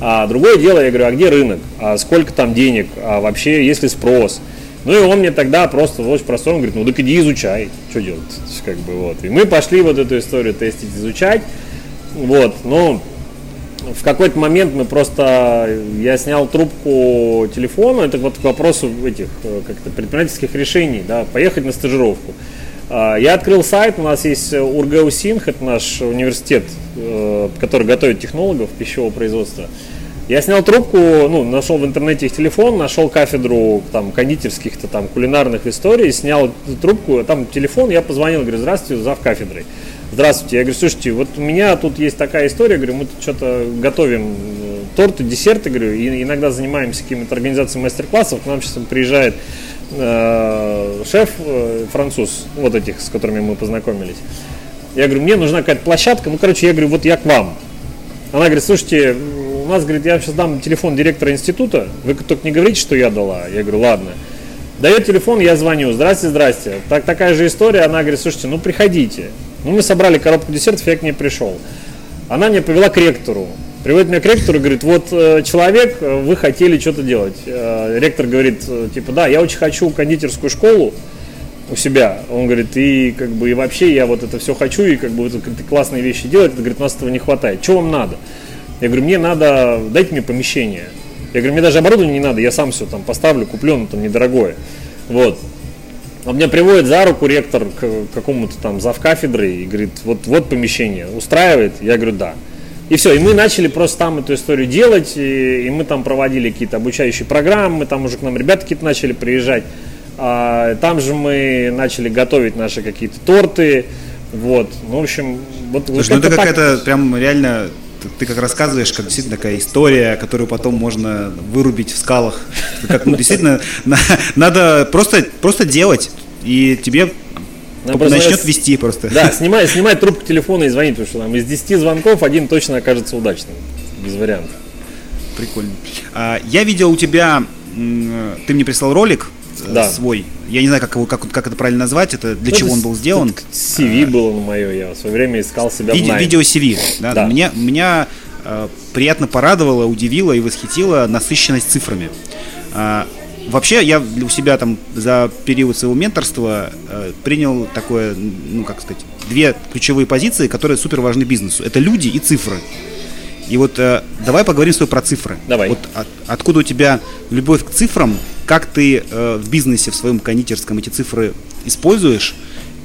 А другое дело, я говорю, а где рынок? А сколько там денег? А вообще, есть ли спрос? Ну и он мне тогда просто очень простой, он говорит, ну так иди изучай, что делать, как бы вот. И мы пошли вот эту историю тестить, изучать, вот, ну, в какой-то момент мы просто, я снял трубку телефона, это вот к вопросу этих э, как-то предпринимательских решений, да, поехать на стажировку. А, я открыл сайт, у нас есть Ургеусинх, это наш университет, э, который готовит технологов пищевого производства. Я снял трубку, ну, нашел в интернете их телефон, нашел кафедру там кондитерских-то там кулинарных историй, снял трубку, там телефон, я позвонил, говорю, здравствуйте, зав кафедрой. Здравствуйте. Я говорю, слушайте, вот у меня тут есть такая история, говорю, мы тут что-то готовим э, торты, десерты, говорю, и иногда занимаемся какими-то организацией мастер-классов. К нам сейчас приезжает э, шеф э, француз, вот этих, с которыми мы познакомились. Я говорю, мне нужна какая-то площадка, ну, короче, я говорю, вот я к вам. Она говорит, слушайте, у нас, говорит, я сейчас дам телефон директора института, вы только не говорите, что я дала. Я говорю, ладно. Дает телефон, я звоню, здрасте, здрасте. Так, такая же история, она говорит, слушайте, ну приходите. Ну, мы собрали коробку десертов, я к ней пришел. Она меня повела к ректору. Приводит меня к ректору и говорит, вот э, человек, э, вы хотели что-то делать. Э, ректор говорит, типа, да, я очень хочу кондитерскую школу у себя. Он говорит, и как бы и вообще я вот это все хочу, и как бы вот какие-то классные вещи делать. Он говорит, у нас этого не хватает. Что вам надо? Я говорю, мне надо, дайте мне помещение. Я говорю, мне даже оборудование не надо, я сам все там поставлю, куплю, оно там недорогое. Вот. Он меня приводит за руку ректор к какому-то там завкафедры и говорит, вот, вот помещение, устраивает? Я говорю, да. И все, и мы начали просто там эту историю делать, и, и мы там проводили какие-то обучающие программы, там уже к нам ребята какие-то начали приезжать. А, там же мы начали готовить наши какие-то торты, вот, ну, в общем, вот, Слушай, вот ну это какая-то прям реально ты как рассказываешь, как действительно такая история, которую потом можно вырубить в скалах. Как, ну, действительно, надо просто, просто делать, и тебе начнет вести просто. Да, снимай, снимай трубку телефона и звони, потому что там из 10 звонков один точно окажется удачным, без вариантов. Прикольно. А, я видел у тебя, ты мне прислал ролик э, да. свой. Я не знаю, как, его, как, как это правильно назвать, это для ну, чего это, он был сделан. CV а, было мое, я в свое время искал себя видео, в Видео CV, да. да. Меня, меня э, приятно порадовало, удивило и восхитило насыщенность цифрами. Э, вообще, я у себя там за период своего менторства э, принял такое, ну, как сказать, две ключевые позиции, которые супер важны бизнесу. Это люди и цифры. И вот э, давай поговорим с тобой про цифры. Давай. Вот от, откуда у тебя любовь к цифрам, как ты э, в бизнесе, в своем кондитерском эти цифры используешь,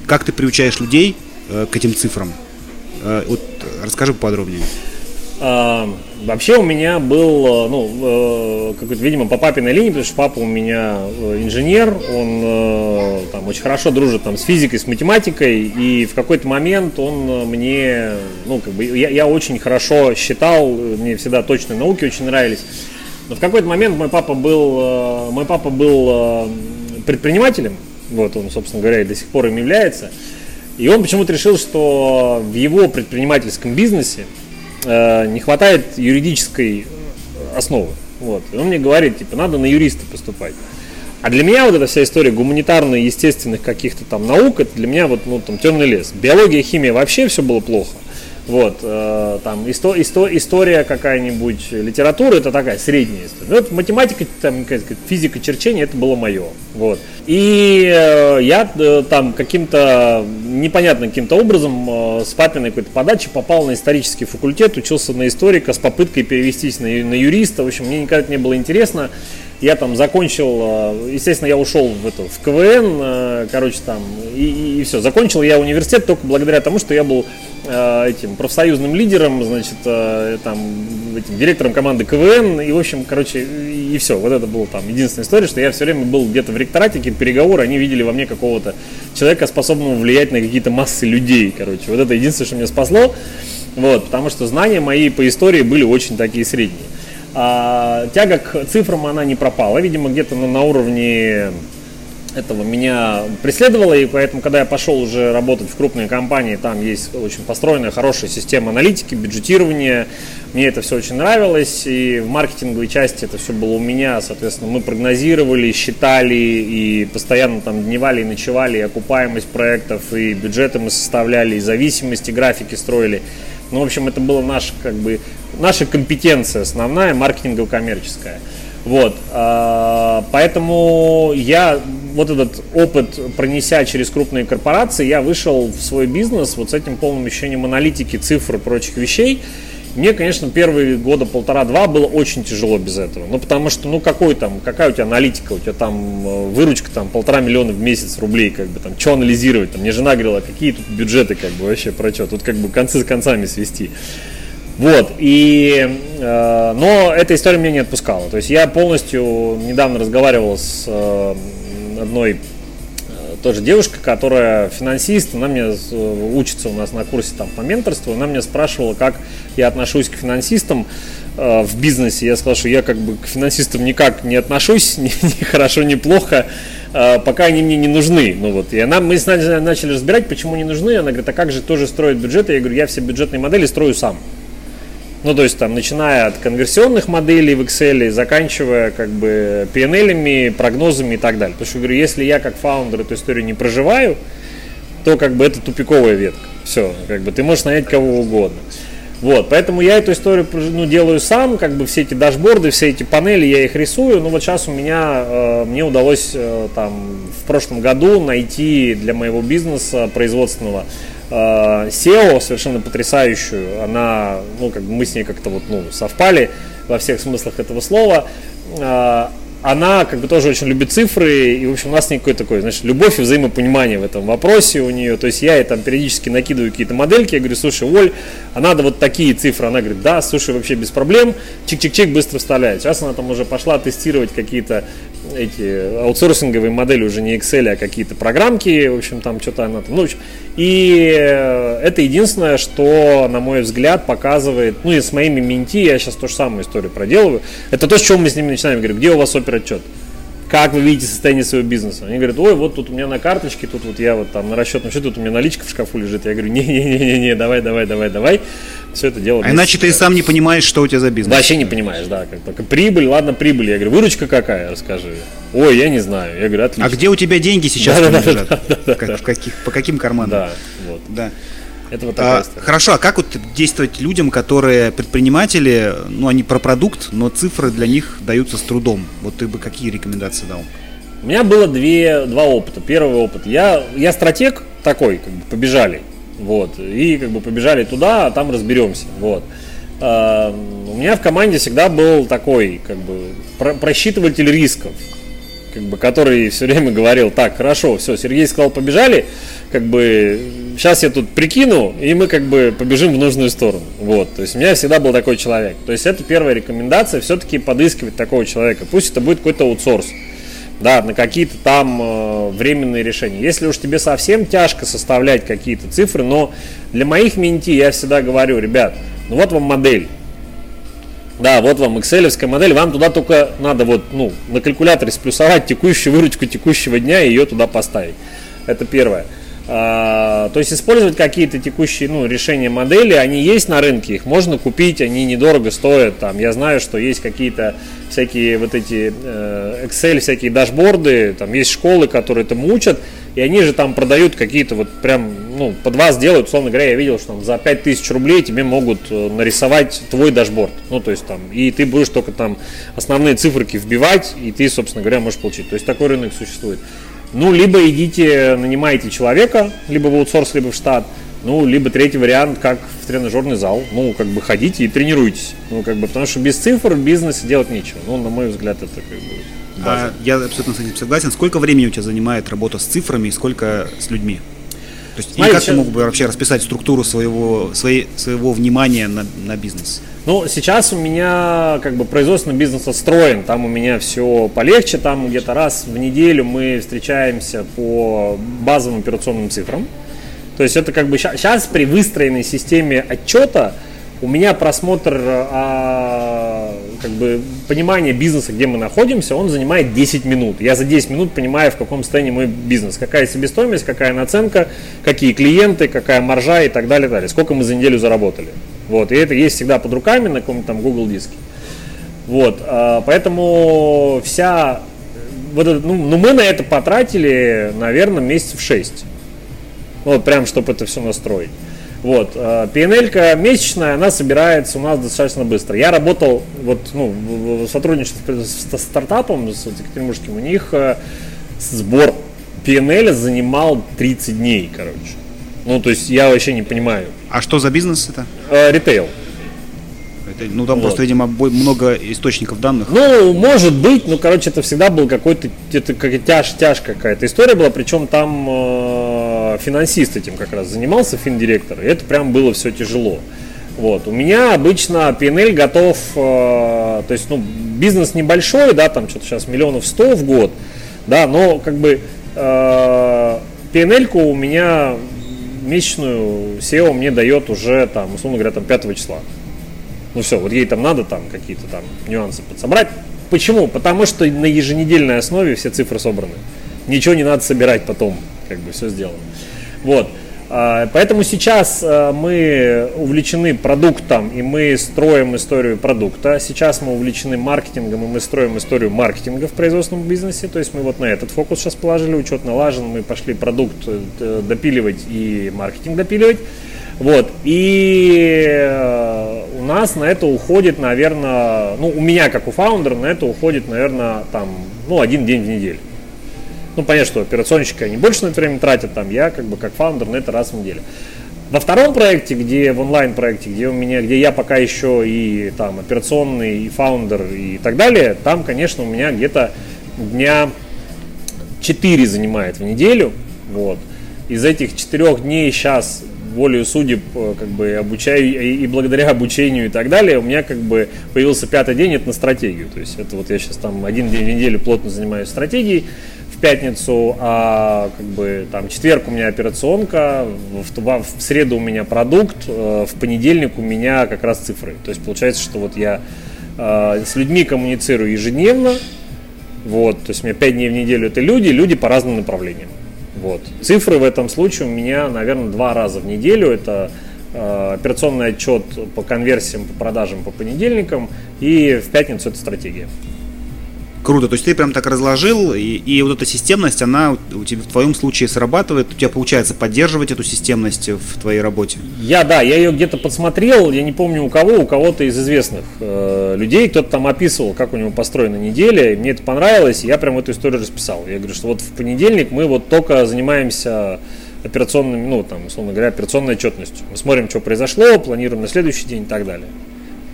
как ты приучаешь людей э, к этим цифрам. Э, вот расскажи поподробнее. А, вообще у меня был, э, ну, э, какой-то, видимо, по папиной линии, потому что папа у меня э, инженер, он там очень хорошо дружит там с физикой, с математикой, и в какой-то момент он мне, ну, как бы, я, я очень хорошо считал, мне всегда точные науки очень нравились, но в какой-то момент мой папа был, мой папа был предпринимателем, вот он, собственно говоря, и до сих пор им является, и он почему-то решил, что в его предпринимательском бизнесе э, не хватает юридической основы. Вот. И он мне говорит, типа, надо на юриста поступать. А для меня вот эта вся история гуманитарных, естественных каких-то там наук, это для меня вот ну, там темный лес. Биология, химия вообще все было плохо. Вот, э, там исто, исто, история какая-нибудь, литература это такая средняя история. Ну, вот математика, там, физика, черчение это было мое. Вот. И э, я э, там каким-то непонятным каким-то образом э, с папиной какой-то подачи попал на исторический факультет, учился на историка с попыткой перевестись на, на юриста. В общем, мне никогда это не было интересно. Я там закончил, э, естественно, я ушел в, это, в КВН, э, короче, там, и, и, все. Закончил я университет только благодаря тому, что я был Э, этим профсоюзным лидером, значит, там, этим директором команды КВН, и, в общем, короче, и все. Вот это была там единственная история, что я все время был где-то в ректорате, какие-то переговоры, они видели во мне какого-то человека, способного влиять на какие-то массы людей, короче. Вот это единственное, что меня спасло, вот, потому что знания мои по истории были очень такие средние. А, тяга к цифрам, она не пропала, видимо, где-то на, на уровне этого меня преследовало, и поэтому, когда я пошел уже работать в крупные компании, там есть очень построенная хорошая система аналитики, бюджетирования, мне это все очень нравилось, и в маркетинговой части это все было у меня, соответственно, мы прогнозировали, считали, и постоянно там дневали и ночевали, и окупаемость проектов, и бюджеты мы составляли, и зависимости, графики строили. Ну, в общем, это была наша, как бы, наша компетенция основная, маркетингово-коммерческая. Вот, а, поэтому я вот этот опыт пронеся через крупные корпорации, я вышел в свой бизнес вот с этим полным ощущением аналитики, цифр и прочих вещей. Мне, конечно, первые года полтора-два было очень тяжело без этого. Ну, потому что, ну, какой там, какая у тебя аналитика, у тебя там э, выручка там полтора миллиона в месяц рублей, как бы там, что анализировать? Там, мне жена говорила, какие тут бюджеты, как бы, вообще, про что? Тут как бы концы с концами свести. Вот, и, э, но эта история меня не отпускала. То есть я полностью недавно разговаривал с э, одной тоже девушкой, которая финансист, она мне учится у нас на курсе там по менторству, она меня спрашивала, как я отношусь к финансистам э, в бизнесе. Я сказал, что я как бы к финансистам никак не отношусь, [laughs] ни, ни хорошо, ни плохо, э, пока они мне не нужны. Ну вот, и она, мы начали разбирать, почему не нужны. Она говорит, а как же тоже строить бюджеты? Я говорю, я все бюджетные модели строю сам. Ну, то есть там, начиная от конверсионных моделей в Excel, заканчивая как бы PNL, прогнозами и так далее. Потому что, говорю, если я как фаундер эту историю не проживаю, то как бы это тупиковая ветка. Все, как бы ты можешь нанять кого угодно. Вот, поэтому я эту историю ну, делаю сам, как бы все эти дашборды, все эти панели, я их рисую. Ну вот сейчас у меня, э, мне удалось э, там в прошлом году найти для моего бизнеса производственного SEO совершенно потрясающую. Она, ну, как бы мы с ней как-то вот, ну, совпали во всех смыслах этого слова. Э, она как бы тоже очень любит цифры, и, в общем, у нас никакой такой, значит, любовь и взаимопонимание в этом вопросе у нее. То есть я ей там периодически накидываю какие-то модельки, я говорю, слушай, Оль, а надо вот такие цифры. Она говорит, да, слушай, вообще без проблем, чик-чик-чик быстро вставляет. Сейчас она там уже пошла тестировать какие-то эти аутсорсинговые модели уже не Excel, а какие-то программки, в общем, там что-то она там, ну, и э, это единственное, что, на мой взгляд, показывает, ну, и с моими менти, я сейчас ту же самую историю проделываю, это то, с чего мы с ними начинаем, говорю, где у вас супер отчет? Как вы видите состояние своего бизнеса. Они говорят, ой, вот тут у меня на карточке, тут вот я вот там на расчетном счете, тут у меня наличка в шкафу лежит. Я говорю, не-не-не-не, давай, давай, давай, давай. Все это дело. А иначе ты сам не понимаешь, что у тебя за бизнес. Вообще не понимаешь, да. Как только прибыль, ладно, прибыль. Я говорю, выручка какая, расскажи. Ой, я не знаю. Я говорю, отлично. А где у тебя деньги сейчас да, да, лежат? Да, да, как, в каких, по каким карманам? Да, вот. Да. Это вот такая а, Хорошо, а как вот действовать людям, которые предприниматели, ну они про продукт, но цифры для них даются с трудом? Вот ты бы какие рекомендации дал? У меня было две, два опыта. Первый опыт. Я, я стратег такой, как бы побежали. Вот. И как бы побежали туда, а там разберемся. Вот. А, у меня в команде всегда был такой, как бы, про, просчитыватель рисков как бы, который все время говорил, так, хорошо, все, Сергей сказал, побежали, как бы, сейчас я тут прикину, и мы как бы побежим в нужную сторону. Вот, то есть у меня всегда был такой человек. То есть это первая рекомендация, все-таки подыскивать такого человека. Пусть это будет какой-то аутсорс, да, на какие-то там э, временные решения. Если уж тебе совсем тяжко составлять какие-то цифры, но для моих менти я всегда говорю, ребят, ну вот вам модель, да, вот вам excel модель, вам туда только надо вот, ну, на калькуляторе сплюсовать текущую выручку текущего дня и ее туда поставить. Это первое. А, то есть использовать какие-то текущие ну, решения модели, они есть на рынке, их можно купить, они недорого стоят. Там, я знаю, что есть какие-то всякие вот эти э, Excel, всякие дашборды, там есть школы, которые этому учат, и они же там продают какие-то вот прям, ну, под вас делают, условно говоря, я видел, что там за 5000 рублей тебе могут э, нарисовать твой дашборд. Ну, то есть там, и ты будешь только там основные циферки вбивать, и ты, собственно говоря, можешь получить. То есть такой рынок существует. Ну, либо идите, нанимаете человека, либо в аутсорс, либо в штат, ну, либо третий вариант, как в тренажерный зал. Ну, как бы ходите и тренируйтесь. Ну, как бы, потому что без цифр в бизнесе делать нечего. Ну, на мой взгляд, это как бы А, я абсолютно с этим согласен. Сколько времени у тебя занимает работа с цифрами и сколько с людьми? То есть, Смотри, и как сейчас... ты мог бы вообще расписать структуру своего, своей, своего внимания на, на бизнес? Ну, сейчас у меня как бы производственный бизнес отстроен, там у меня все полегче, там где-то раз в неделю мы встречаемся по базовым операционным цифрам. То есть это как бы сейчас при выстроенной системе отчета у меня просмотр, а, как бы понимание бизнеса, где мы находимся, он занимает 10 минут. Я за 10 минут понимаю, в каком состоянии мой бизнес, какая себестоимость, какая наценка, какие клиенты, какая маржа и так далее, далее. Сколько мы за неделю заработали. Вот, и это есть всегда под руками на каком-то там Google диске. Вот, а, поэтому вся, вот это, ну, ну, мы на это потратили, наверное, месяцев 6. Вот, прям, чтобы это все настроить. Вот, PNL месячная, она собирается у нас достаточно быстро. Я работал, вот, ну, в сотрудничестве с стартапом, с Екатеринбургским, у них э, сбор PNL занимал 30 дней, короче. Ну, то есть я вообще не понимаю. А что за бизнес это? Э, ритейл. Это, ну, там вот. просто, видимо, много источников данных. Ну, может быть, ну, короче, это всегда был какой-то, это как тяж, тяж какая-то история была, причем там э, финансист этим как раз занимался, финдиректор, и это прям было все тяжело. Вот. У меня обычно PNL готов, э, то есть, ну, бизнес небольшой, да, там что-то сейчас миллионов сто в год, да, но как бы э, PNL у меня месячную SEO мне дает уже, там, условно говоря, там 5 числа. Ну все, вот ей там надо там какие-то там нюансы подсобрать. Почему? Потому что на еженедельной основе все цифры собраны. Ничего не надо собирать потом, как бы все сделано. Вот. А, поэтому сейчас а, мы увлечены продуктом и мы строим историю продукта. Сейчас мы увлечены маркетингом и мы строим историю маркетинга в производственном бизнесе. То есть мы вот на этот фокус сейчас положили, учет налажен, мы пошли продукт э, допиливать и маркетинг допиливать. Вот. И э, у нас на это уходит, наверное, ну, у меня, как у фаундера, на это уходит, наверное, там, ну, один день в неделю. Ну, понятно, что операционщики, они больше на это время тратят, там, я, как бы, как фаундер, на это раз в неделю. Во втором проекте, где в онлайн проекте, где у меня, где я пока еще и там операционный, и фаундер и так далее, там, конечно, у меня где-то дня 4 занимает в неделю. Вот. Из этих четырех дней сейчас волею судеб, э, как бы обучаю, и благодаря обучению и так далее, у меня как бы появился пятый день, это на стратегию. То есть это вот я сейчас там один день в неделю плотно занимаюсь стратегией, в пятницу, а как бы там четверг у меня операционка, в, в, в среду у меня продукт, э, в понедельник у меня как раз цифры. То есть получается, что вот я э, с людьми коммуницирую ежедневно, вот, то есть у меня 5 дней в неделю это люди, люди по разным направлениям. Вот. Цифры в этом случае у меня, наверное, два раза в неделю. Это э, операционный отчет по конверсиям, по продажам по понедельникам и в пятницу это стратегия. Круто, то есть ты прям так разложил, и, и вот эта системность, она у тебя в твоем случае срабатывает, у тебя получается поддерживать эту системность в твоей работе? Я, да, я ее где-то подсмотрел, я не помню у кого, у кого-то из известных э, людей, кто-то там описывал, как у него построена неделя, и мне это понравилось, и я прям эту историю расписал. Я говорю, что вот в понедельник мы вот только занимаемся операционными, ну, там, условно говоря, операционной отчетностью. Мы смотрим, что произошло, планируем на следующий день и так далее.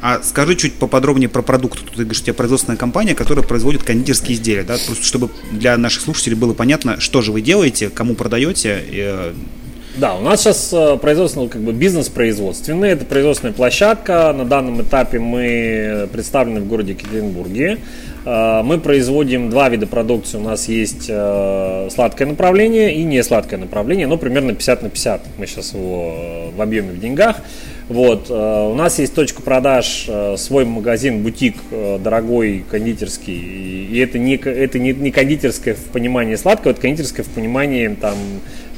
А скажи чуть поподробнее про продукт. Ты говоришь, у тебя производственная компания, которая производит кондитерские изделия, да? Просто чтобы для наших слушателей было понятно, что же вы делаете, кому продаете. И... Э, да, у нас сейчас э, производственный как бы бизнес производственный, это производственная площадка. На данном этапе мы представлены в городе Екатеринбурге. Э, мы производим два вида продукции. У нас есть сладкое направление и не сладкое направление, но примерно 50 на 50. Мы сейчас его в объеме в деньгах. Вот, э, у нас есть точка продаж, э, свой магазин, бутик э, дорогой, кондитерский. И это не, это не, не кондитерское в понимании сладкого, это кондитерское в понимании там,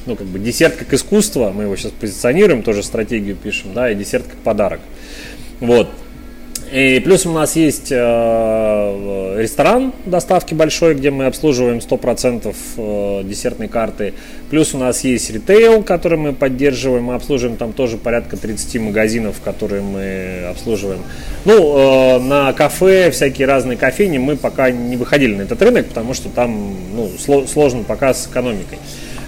ну, как бы десерт как искусство, мы его сейчас позиционируем, тоже стратегию пишем, да, и десерт как подарок. Вот. И плюс у нас есть э, ресторан доставки большой, где мы обслуживаем 100% э, десертной карты. Плюс у нас есть ритейл, который мы поддерживаем. Мы обслуживаем там тоже порядка 30 магазинов, которые мы обслуживаем. Ну, э, на кафе, всякие разные кофейни мы пока не выходили на этот рынок, потому что там ну, сложно пока с экономикой.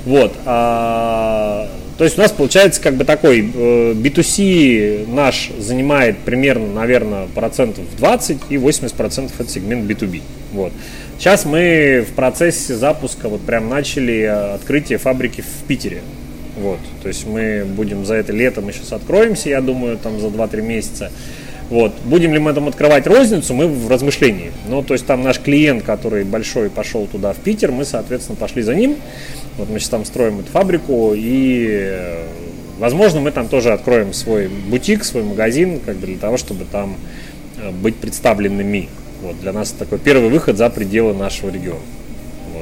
Вот. А, то есть у нас получается как бы такой э, B2C наш занимает примерно, наверное, процентов 20 и 80 процентов это сегмент B2B. Вот. Сейчас мы в процессе запуска вот прям начали открытие фабрики в Питере. Вот. То есть мы будем за это лето, мы сейчас откроемся, я думаю, там за 2-3 месяца. Вот. Будем ли мы там открывать розницу, мы в размышлении. Ну, то есть там наш клиент, который большой, пошел туда в Питер, мы, соответственно, пошли за ним. Вот мы сейчас там строим эту фабрику, и, возможно, мы там тоже откроем свой бутик, свой магазин, как бы для того, чтобы там э, быть представленными. Вот, для нас такой первый выход за пределы нашего региона.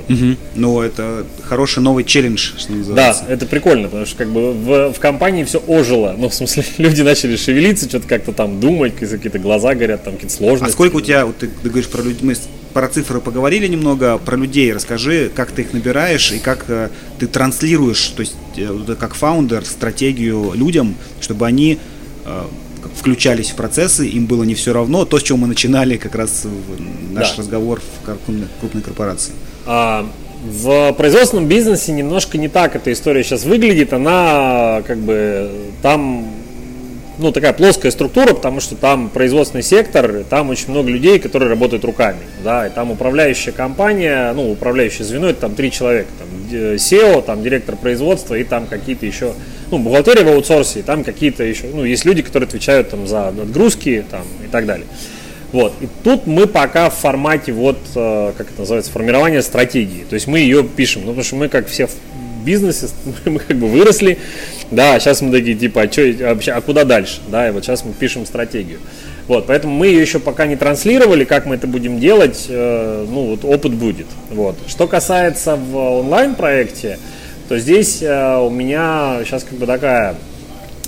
Угу. Ну, это хороший новый челлендж, что называется. Да, это прикольно, потому что как бы в, в компании все ожило. Ну, в смысле, [laughs] люди начали шевелиться, что-то как-то там думать, какие-то глаза горят, там какие-то сложности. А сколько у тебя, вот ты, ты говоришь про людей, мы про цифры поговорили немного, про людей расскажи, как ты их набираешь и как э, ты транслируешь, то есть э, как фаундер, стратегию людям, чтобы они э, включались в процессы, им было не все равно. То, с чего мы начинали как раз наш да. разговор в крупной, крупной корпорации. А, в производственном бизнесе немножко не так эта история сейчас выглядит. Она как бы там ну, такая плоская структура, потому что там производственный сектор, там очень много людей, которые работают руками, да, и там управляющая компания, ну, управляющее звено, это там три человека, там SEO, там директор производства и там какие-то еще, ну, бухгалтерия в аутсорсе, и там какие-то еще, ну, есть люди, которые отвечают там за отгрузки, там, и так далее. Вот. И тут мы пока в формате вот, э, как это называется, формирования стратегии. То есть мы ее пишем, ну, потому что мы, как все бизнесе, [laughs] мы как бы выросли, да, сейчас мы такие, типа, а, что, вообще, а куда дальше, да, и вот сейчас мы пишем стратегию. Вот, поэтому мы ее еще пока не транслировали, как мы это будем делать, э, ну, вот опыт будет. Вот. Что касается в онлайн-проекте, то здесь э, у меня сейчас как бы такая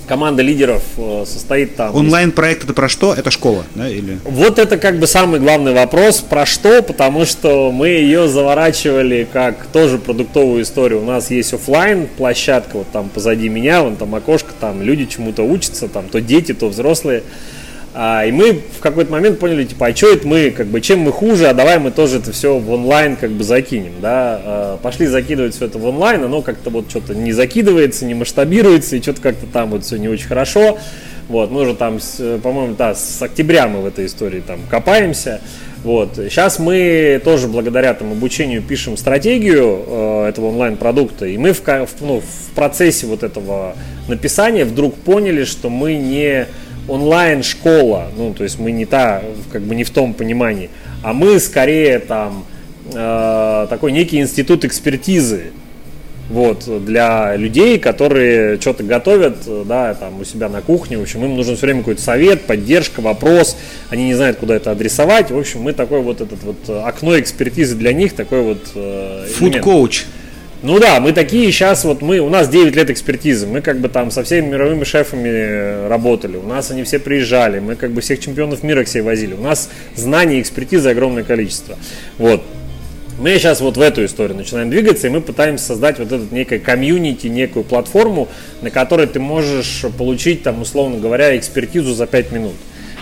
команда лидеров э, состоит там. Онлайн-проект это про что? Это школа, да? Или... Вот это как бы самый главный вопрос. Про что? Потому что мы ее заворачивали как тоже продуктовую историю. У нас есть офлайн площадка, вот там позади меня, вон там окошко, там люди чему-то учатся, там то дети, то взрослые. А, и мы в какой-то момент поняли, типа, а что это мы, как бы, чем мы хуже, а давай мы тоже это все в онлайн как бы закинем, да. А, пошли закидывать все это в онлайн, оно как-то вот что-то не закидывается, не масштабируется, и что-то как-то там вот все не очень хорошо. Вот, мы уже там, по-моему, да, с октября мы в этой истории там копаемся. Вот. Сейчас мы тоже благодаря там, обучению пишем стратегию э, этого онлайн-продукта, и мы в, ну, в процессе вот этого написания вдруг поняли, что мы не онлайн-школа, ну, то есть мы не та, как бы не в том понимании, а мы скорее там э, такой некий институт экспертизы, вот, для людей, которые что-то готовят, да, там, у себя на кухне, в общем, им нужен все время какой-то совет, поддержка, вопрос, они не знают, куда это адресовать, в общем, мы такой вот этот вот э, окно экспертизы для них, такой вот... Фуд-коуч. Э, ну да, мы такие сейчас, вот мы, у нас 9 лет экспертизы, мы как бы там со всеми мировыми шефами работали, у нас они все приезжали, мы как бы всех чемпионов мира к себе возили, у нас знаний и экспертизы огромное количество. Вот. Мы сейчас вот в эту историю начинаем двигаться, и мы пытаемся создать вот этот некое комьюнити, некую платформу, на которой ты можешь получить, там, условно говоря, экспертизу за 5 минут.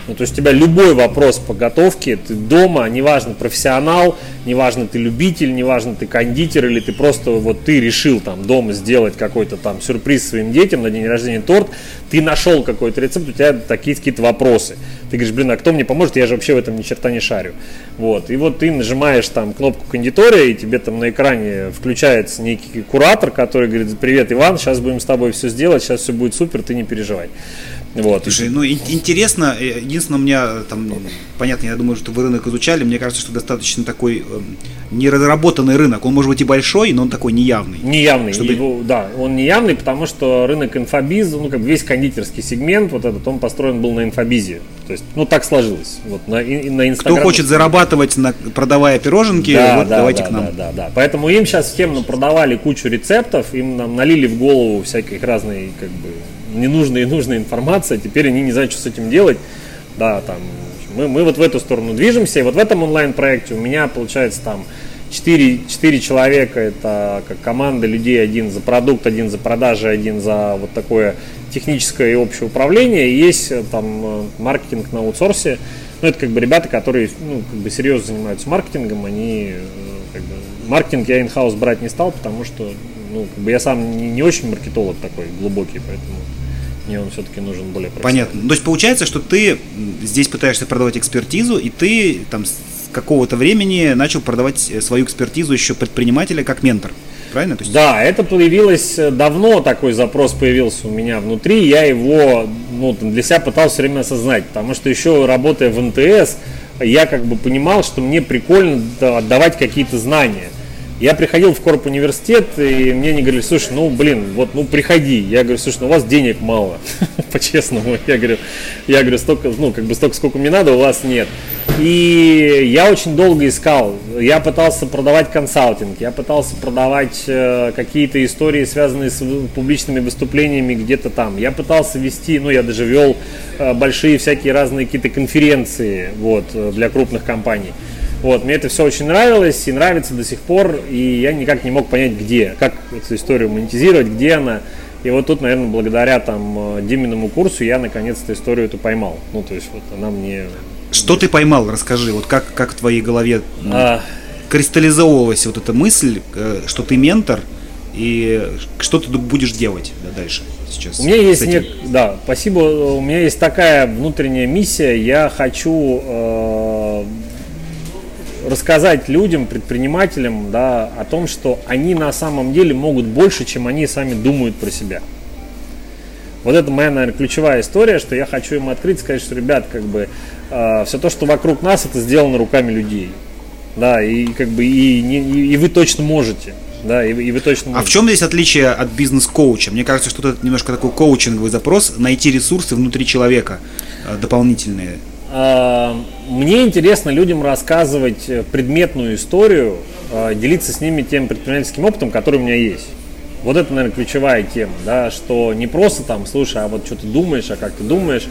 Ну, то есть у тебя любой вопрос по готовке, ты дома, неважно, профессионал, неважно, ты любитель, неважно, ты кондитер или ты просто вот ты решил там дома сделать какой-то там сюрприз своим детям на день рождения торт, ты нашел какой-то рецепт, у тебя такие какие-то вопросы. Ты говоришь, блин, а кто мне поможет, я же вообще в этом ни черта не шарю. Вот, и вот ты нажимаешь там кнопку кондитория, и тебе там на экране включается некий куратор, который говорит, привет, Иван, сейчас будем с тобой все сделать, сейчас все будет супер, ты не переживай. Вот. Слушай, ну интересно, э, единственное, у меня там, понятно, я думаю, что вы рынок изучали, мне кажется, что достаточно такой э, неразработанный рынок. Он может быть и большой, но он такой неявный. Неявный, чтобы... его, да, он неявный, потому что рынок инфобиз, ну как бы весь кондитерский сегмент, вот этот, он построен был на инфобизе. То есть, ну так сложилось. Вот на, на Инстаграм. Кто хочет зарабатывать, на, продавая пироженки, да, вот да, давайте да, к нам. Да, да, да. Поэтому им сейчас всем продавали кучу рецептов, им нам налили в голову всяких разные как бы ненужная и нужная информация, теперь они не знают, что с этим делать. Да, там, мы, мы вот в эту сторону движемся, и вот в этом онлайн-проекте у меня получается там 4, 4 человека, это как команда людей, один за продукт, один за продажи, один за вот такое техническое и общее управление, и есть э, там э, маркетинг на аутсорсе, ну, это как бы ребята, которые ну, как бы серьезно занимаются маркетингом, они э, как бы, маркетинг я инхаус брать не стал, потому что ну, как бы я сам не, не очень маркетолог такой глубокий, поэтому мне он все-таки нужен более Понятно. То есть получается, что ты здесь пытаешься продавать экспертизу, и ты там какого-то времени начал продавать э, свою экспертизу еще предпринимателя как ментор. Правильно? То есть... Да, это появилось э, давно, такой запрос появился у меня внутри. Я его ну, для себя пытался все время осознать, потому что еще работая в НТС, я как бы понимал, что мне прикольно отдавать какие-то знания. Я приходил в корп университет, и мне не говорили, слушай, ну, блин, вот, ну, приходи. Я говорю, слушай, ну, у вас денег мало, [laughs] по-честному. Я говорю, я говорю, столько, ну, как бы столько, сколько мне надо, у вас нет. И я очень долго искал. Я пытался продавать консалтинг, я пытался продавать э, какие-то истории, связанные с публичными выступлениями где-то там. Я пытался вести, ну, я даже вел э, большие всякие разные какие-то конференции, вот, э, для крупных компаний. Вот, мне это все очень нравилось и нравится до сих пор, и я никак не мог понять, где, как эту историю монетизировать, где она. И вот тут, наверное, благодаря там э, Диминому курсу я наконец-то историю эту поймал. Ну, то есть вот она мне... Что ты поймал, расскажи, вот как, как в твоей голове а... кристаллизовывалась вот эта мысль, э, что ты ментор, и что ты будешь делать да, дальше сейчас? У меня есть, нек... да, спасибо, у меня есть такая внутренняя миссия, я хочу э, рассказать людям, предпринимателям, да, о том, что они на самом деле могут больше, чем они сами думают про себя. Вот это моя, наверное, ключевая история, что я хочу им открыть, сказать, что, ребят, как бы э, все то, что вокруг нас, это сделано руками людей. Да, и как бы и, и, и вы точно можете. Да, и, и вы точно можете. А в чем здесь отличие от бизнес-коуча? Мне кажется, что это немножко такой коучинговый запрос, найти ресурсы внутри человека э, дополнительные. А, мне интересно людям рассказывать предметную историю, а, делиться с ними тем предпринимательским опытом, который у меня есть. Вот это, наверное, ключевая тема, да, что не просто там, слушай, а вот что ты думаешь, а как ты думаешь.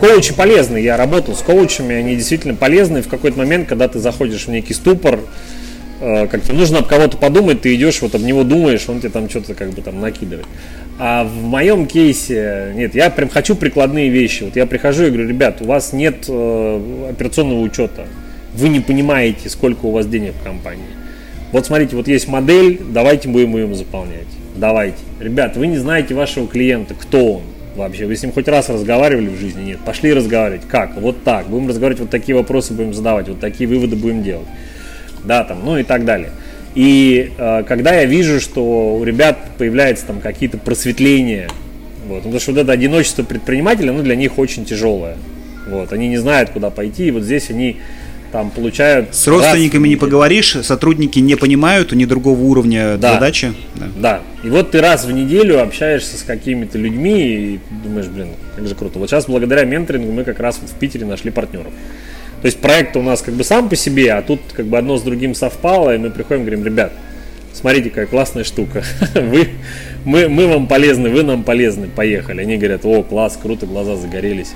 Коучи полезны, я работал с коучами, они действительно полезны. В какой-то момент, когда ты заходишь в некий ступор, э, как-то нужно об кого-то подумать, ты идешь, вот об него думаешь, он тебе там что-то как бы там накидывает. А в моем кейсе, нет, я прям хочу прикладные вещи. Вот я прихожу и говорю, ребят, у вас нет э, операционного учета. Вы не понимаете, сколько у вас денег в компании. Вот смотрите, вот есть модель, давайте будем ее заполнять. Давайте. Ребят, вы не знаете вашего клиента, кто он. вообще? Вы с ним хоть раз разговаривали в жизни? Нет. Пошли разговаривать. Как? Вот так. Будем разговаривать, вот такие вопросы будем задавать, вот такие выводы будем делать. Да, там, ну и так далее. И э, когда я вижу, что у ребят появляются там какие-то просветления, вот, потому что вот это одиночество предпринимателя, ну, для них очень тяжелое. Вот, они не знают, куда пойти, и вот здесь они там получают... С родственниками не поговоришь, сотрудники не понимают, у них другого уровня да. задачи. Да. да. И вот ты раз в неделю общаешься с какими-то людьми и думаешь, блин, как же круто. Вот сейчас благодаря менторингу мы как раз вот в Питере нашли партнеров. То есть проект у нас как бы сам по себе, а тут как бы одно с другим совпало, и мы приходим и говорим, ребят, смотрите, какая классная штука. [laughs] Вы, мы, мы вам полезны, вы нам полезны, поехали. Они говорят, о, класс, круто, глаза загорелись.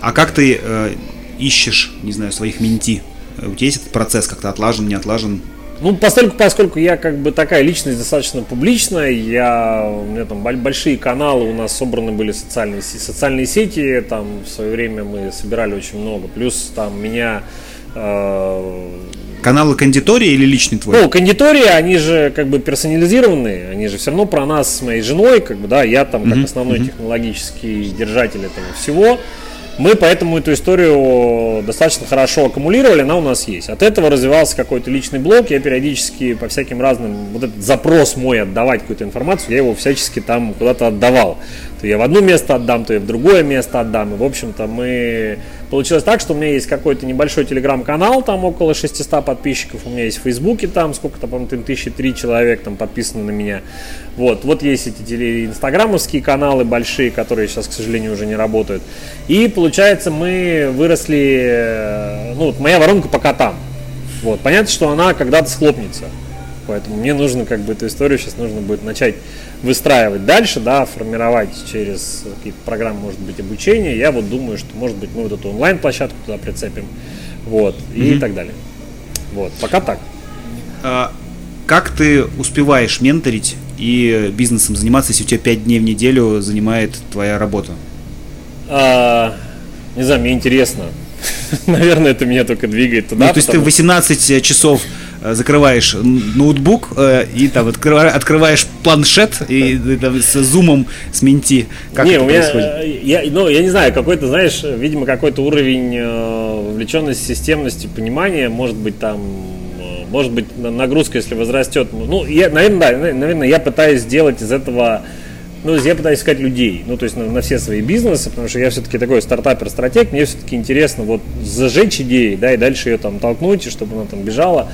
А как ты э, ищешь, не знаю, своих менти? У тебя есть этот процесс как-то отлажен, не отлажен? Ну, поскольку, поскольку я как бы такая личность достаточно публичная, я, у меня там большие каналы, у нас собраны были социальные, социальные сети, там в свое время мы собирали очень много, плюс там меня... Э, Каналы кондитории или личный твой? Ну, кондитории, они же как бы персонализированные, они же все равно про нас с моей женой, как бы, да, я там как mm-hmm. основной mm-hmm. технологический держатель этого всего. Мы поэтому эту историю достаточно хорошо аккумулировали, она у нас есть. От этого развивался какой-то личный блог, я периодически по всяким разным, вот этот запрос мой отдавать какую-то информацию, я его всячески там куда-то отдавал. То я в одно место отдам, то я в другое место отдам. И, в общем-то, мы... Получилось так, что у меня есть какой-то небольшой телеграм-канал, там около 600 подписчиков, у меня есть в Фейсбуке, там сколько-то, по-моему, тысячи три человек там подписаны на меня. Вот, вот есть эти теле... инстаграмовские каналы большие, которые сейчас, к сожалению, уже не работают. И, получается, мы выросли, э, ну, вот моя воронка по котам. Вот, понятно, что она когда-то схлопнется. Поэтому мне нужно как бы эту историю сейчас нужно будет начать выстраивать дальше, да, формировать через какие-то программы, может быть, обучения. Я вот думаю, что, может быть, мы вот эту онлайн-площадку туда прицепим, вот, mm-hmm. и так далее. Вот, пока так. А, как ты успеваешь менторить и бизнесом заниматься, если у тебя 5 дней в неделю занимает твоя работа? А, не знаю, мне интересно. [laughs] Наверное, это меня только двигает туда. Ну, то есть ты 18 часов закрываешь ноутбук э, и там открываешь, планшет и, и там, с зумом с менти. Как не, это у меня, происходит? Э, я, ну, я не знаю, какой-то, знаешь, видимо, какой-то уровень вовлеченности, системности, понимания, может быть, там может быть, нагрузка, если возрастет. Ну, я, наверное, да, наверное, я пытаюсь сделать из этого ну, я пытаюсь искать людей, ну, то есть на, на все свои бизнесы, потому что я все-таки такой стартапер-стратег, мне все-таки интересно вот зажечь идеи, да, и дальше ее там толкнуть, чтобы она там бежала.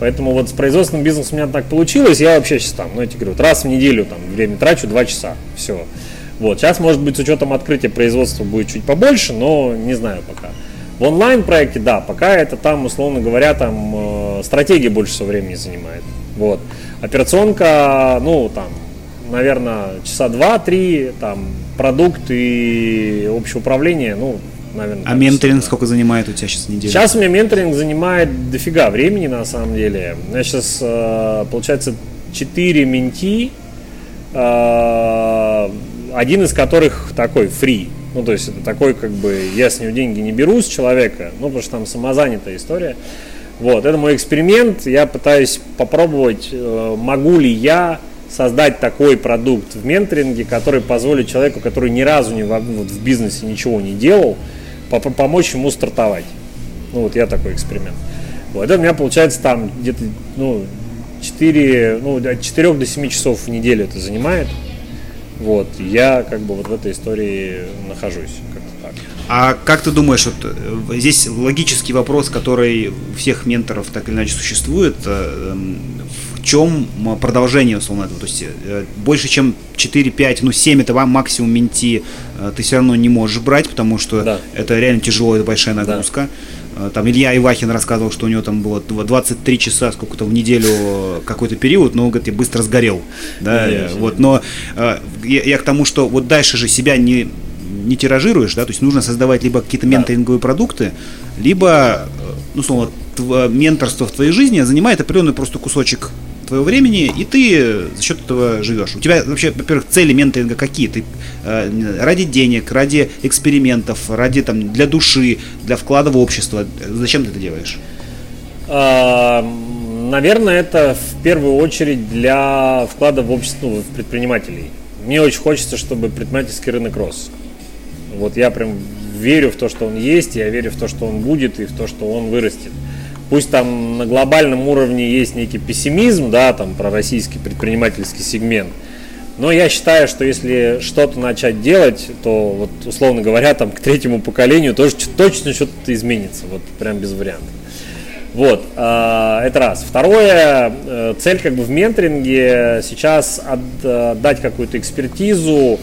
Поэтому вот с производственным бизнесом у меня так получилось. Я вообще сейчас там, ну, я тебе говорю, вот раз в неделю там время трачу 2 часа. Все. Вот. Сейчас, может быть, с учетом открытия производства будет чуть побольше, но не знаю пока. В онлайн-проекте, да, пока это там, условно говоря, там э, стратегия больше всего времени занимает. Вот. Операционка, ну, там, наверное, часа два-три, там, продукт и общее управление, ну, наверное. А менторинг сколько занимает у тебя сейчас неделя? Сейчас у меня менторинг занимает дофига времени, на самом деле. У меня сейчас, э, получается, 4 менти, э, один из которых такой фри. Ну, то есть это такой, как бы, я с него деньги не беру с человека, ну, потому что там самозанятая история. Вот, это мой эксперимент. Я пытаюсь попробовать, э, могу ли я создать такой продукт в менторинге, который позволит человеку, который ни разу не в, вот, в бизнесе ничего не делал, помочь ему стартовать. Ну, вот я такой эксперимент. Вот, это у меня получается там где-то, ну, 4, ну, от 4 до 7 часов в неделю это занимает. Вот, я как бы вот в этой истории нахожусь. так. А как ты думаешь, вот э, здесь логический вопрос, который у всех менторов так или иначе существует, э, эм, в чем продолжение, условно, этого? То есть э, больше, чем 4-5, ну 7 это вам максимум менти э, ты все равно не можешь брать, потому что да. это реально тяжело, это большая нагрузка. Да. Э, там Илья Ивахин рассказывал, что у него там было 23 часа сколько-то в неделю какой-то период, но он говорит, я быстро сгорел. Да, вот, но я, я к тому, что вот дальше же себя не не тиражируешь, да, то есть нужно создавать либо какие-то менторинговые продукты, либо, ну, словно, менторство в твоей жизни занимает определенный просто кусочек твоего времени, и ты за счет этого живешь. У тебя вообще, во-первых, цели менторинга какие? Ты э, ради денег, ради экспериментов, ради там для души, для вклада в общество. Зачем ты это делаешь? А, наверное, это в первую очередь для вклада в общество, ну, в предпринимателей. Мне очень хочется, чтобы предпринимательский рынок рос. Вот я прям верю в то, что он есть, я верю в то, что он будет и в то, что он вырастет. Пусть там на глобальном уровне есть некий пессимизм, да, там про российский предпринимательский сегмент, но я считаю, что если что-то начать делать, то вот условно говоря, там к третьему поколению тоже точно что-то изменится, вот прям без вариантов. Вот, а, это раз. Второе, э, цель как бы в менторинге сейчас отдать какую-то экспертизу.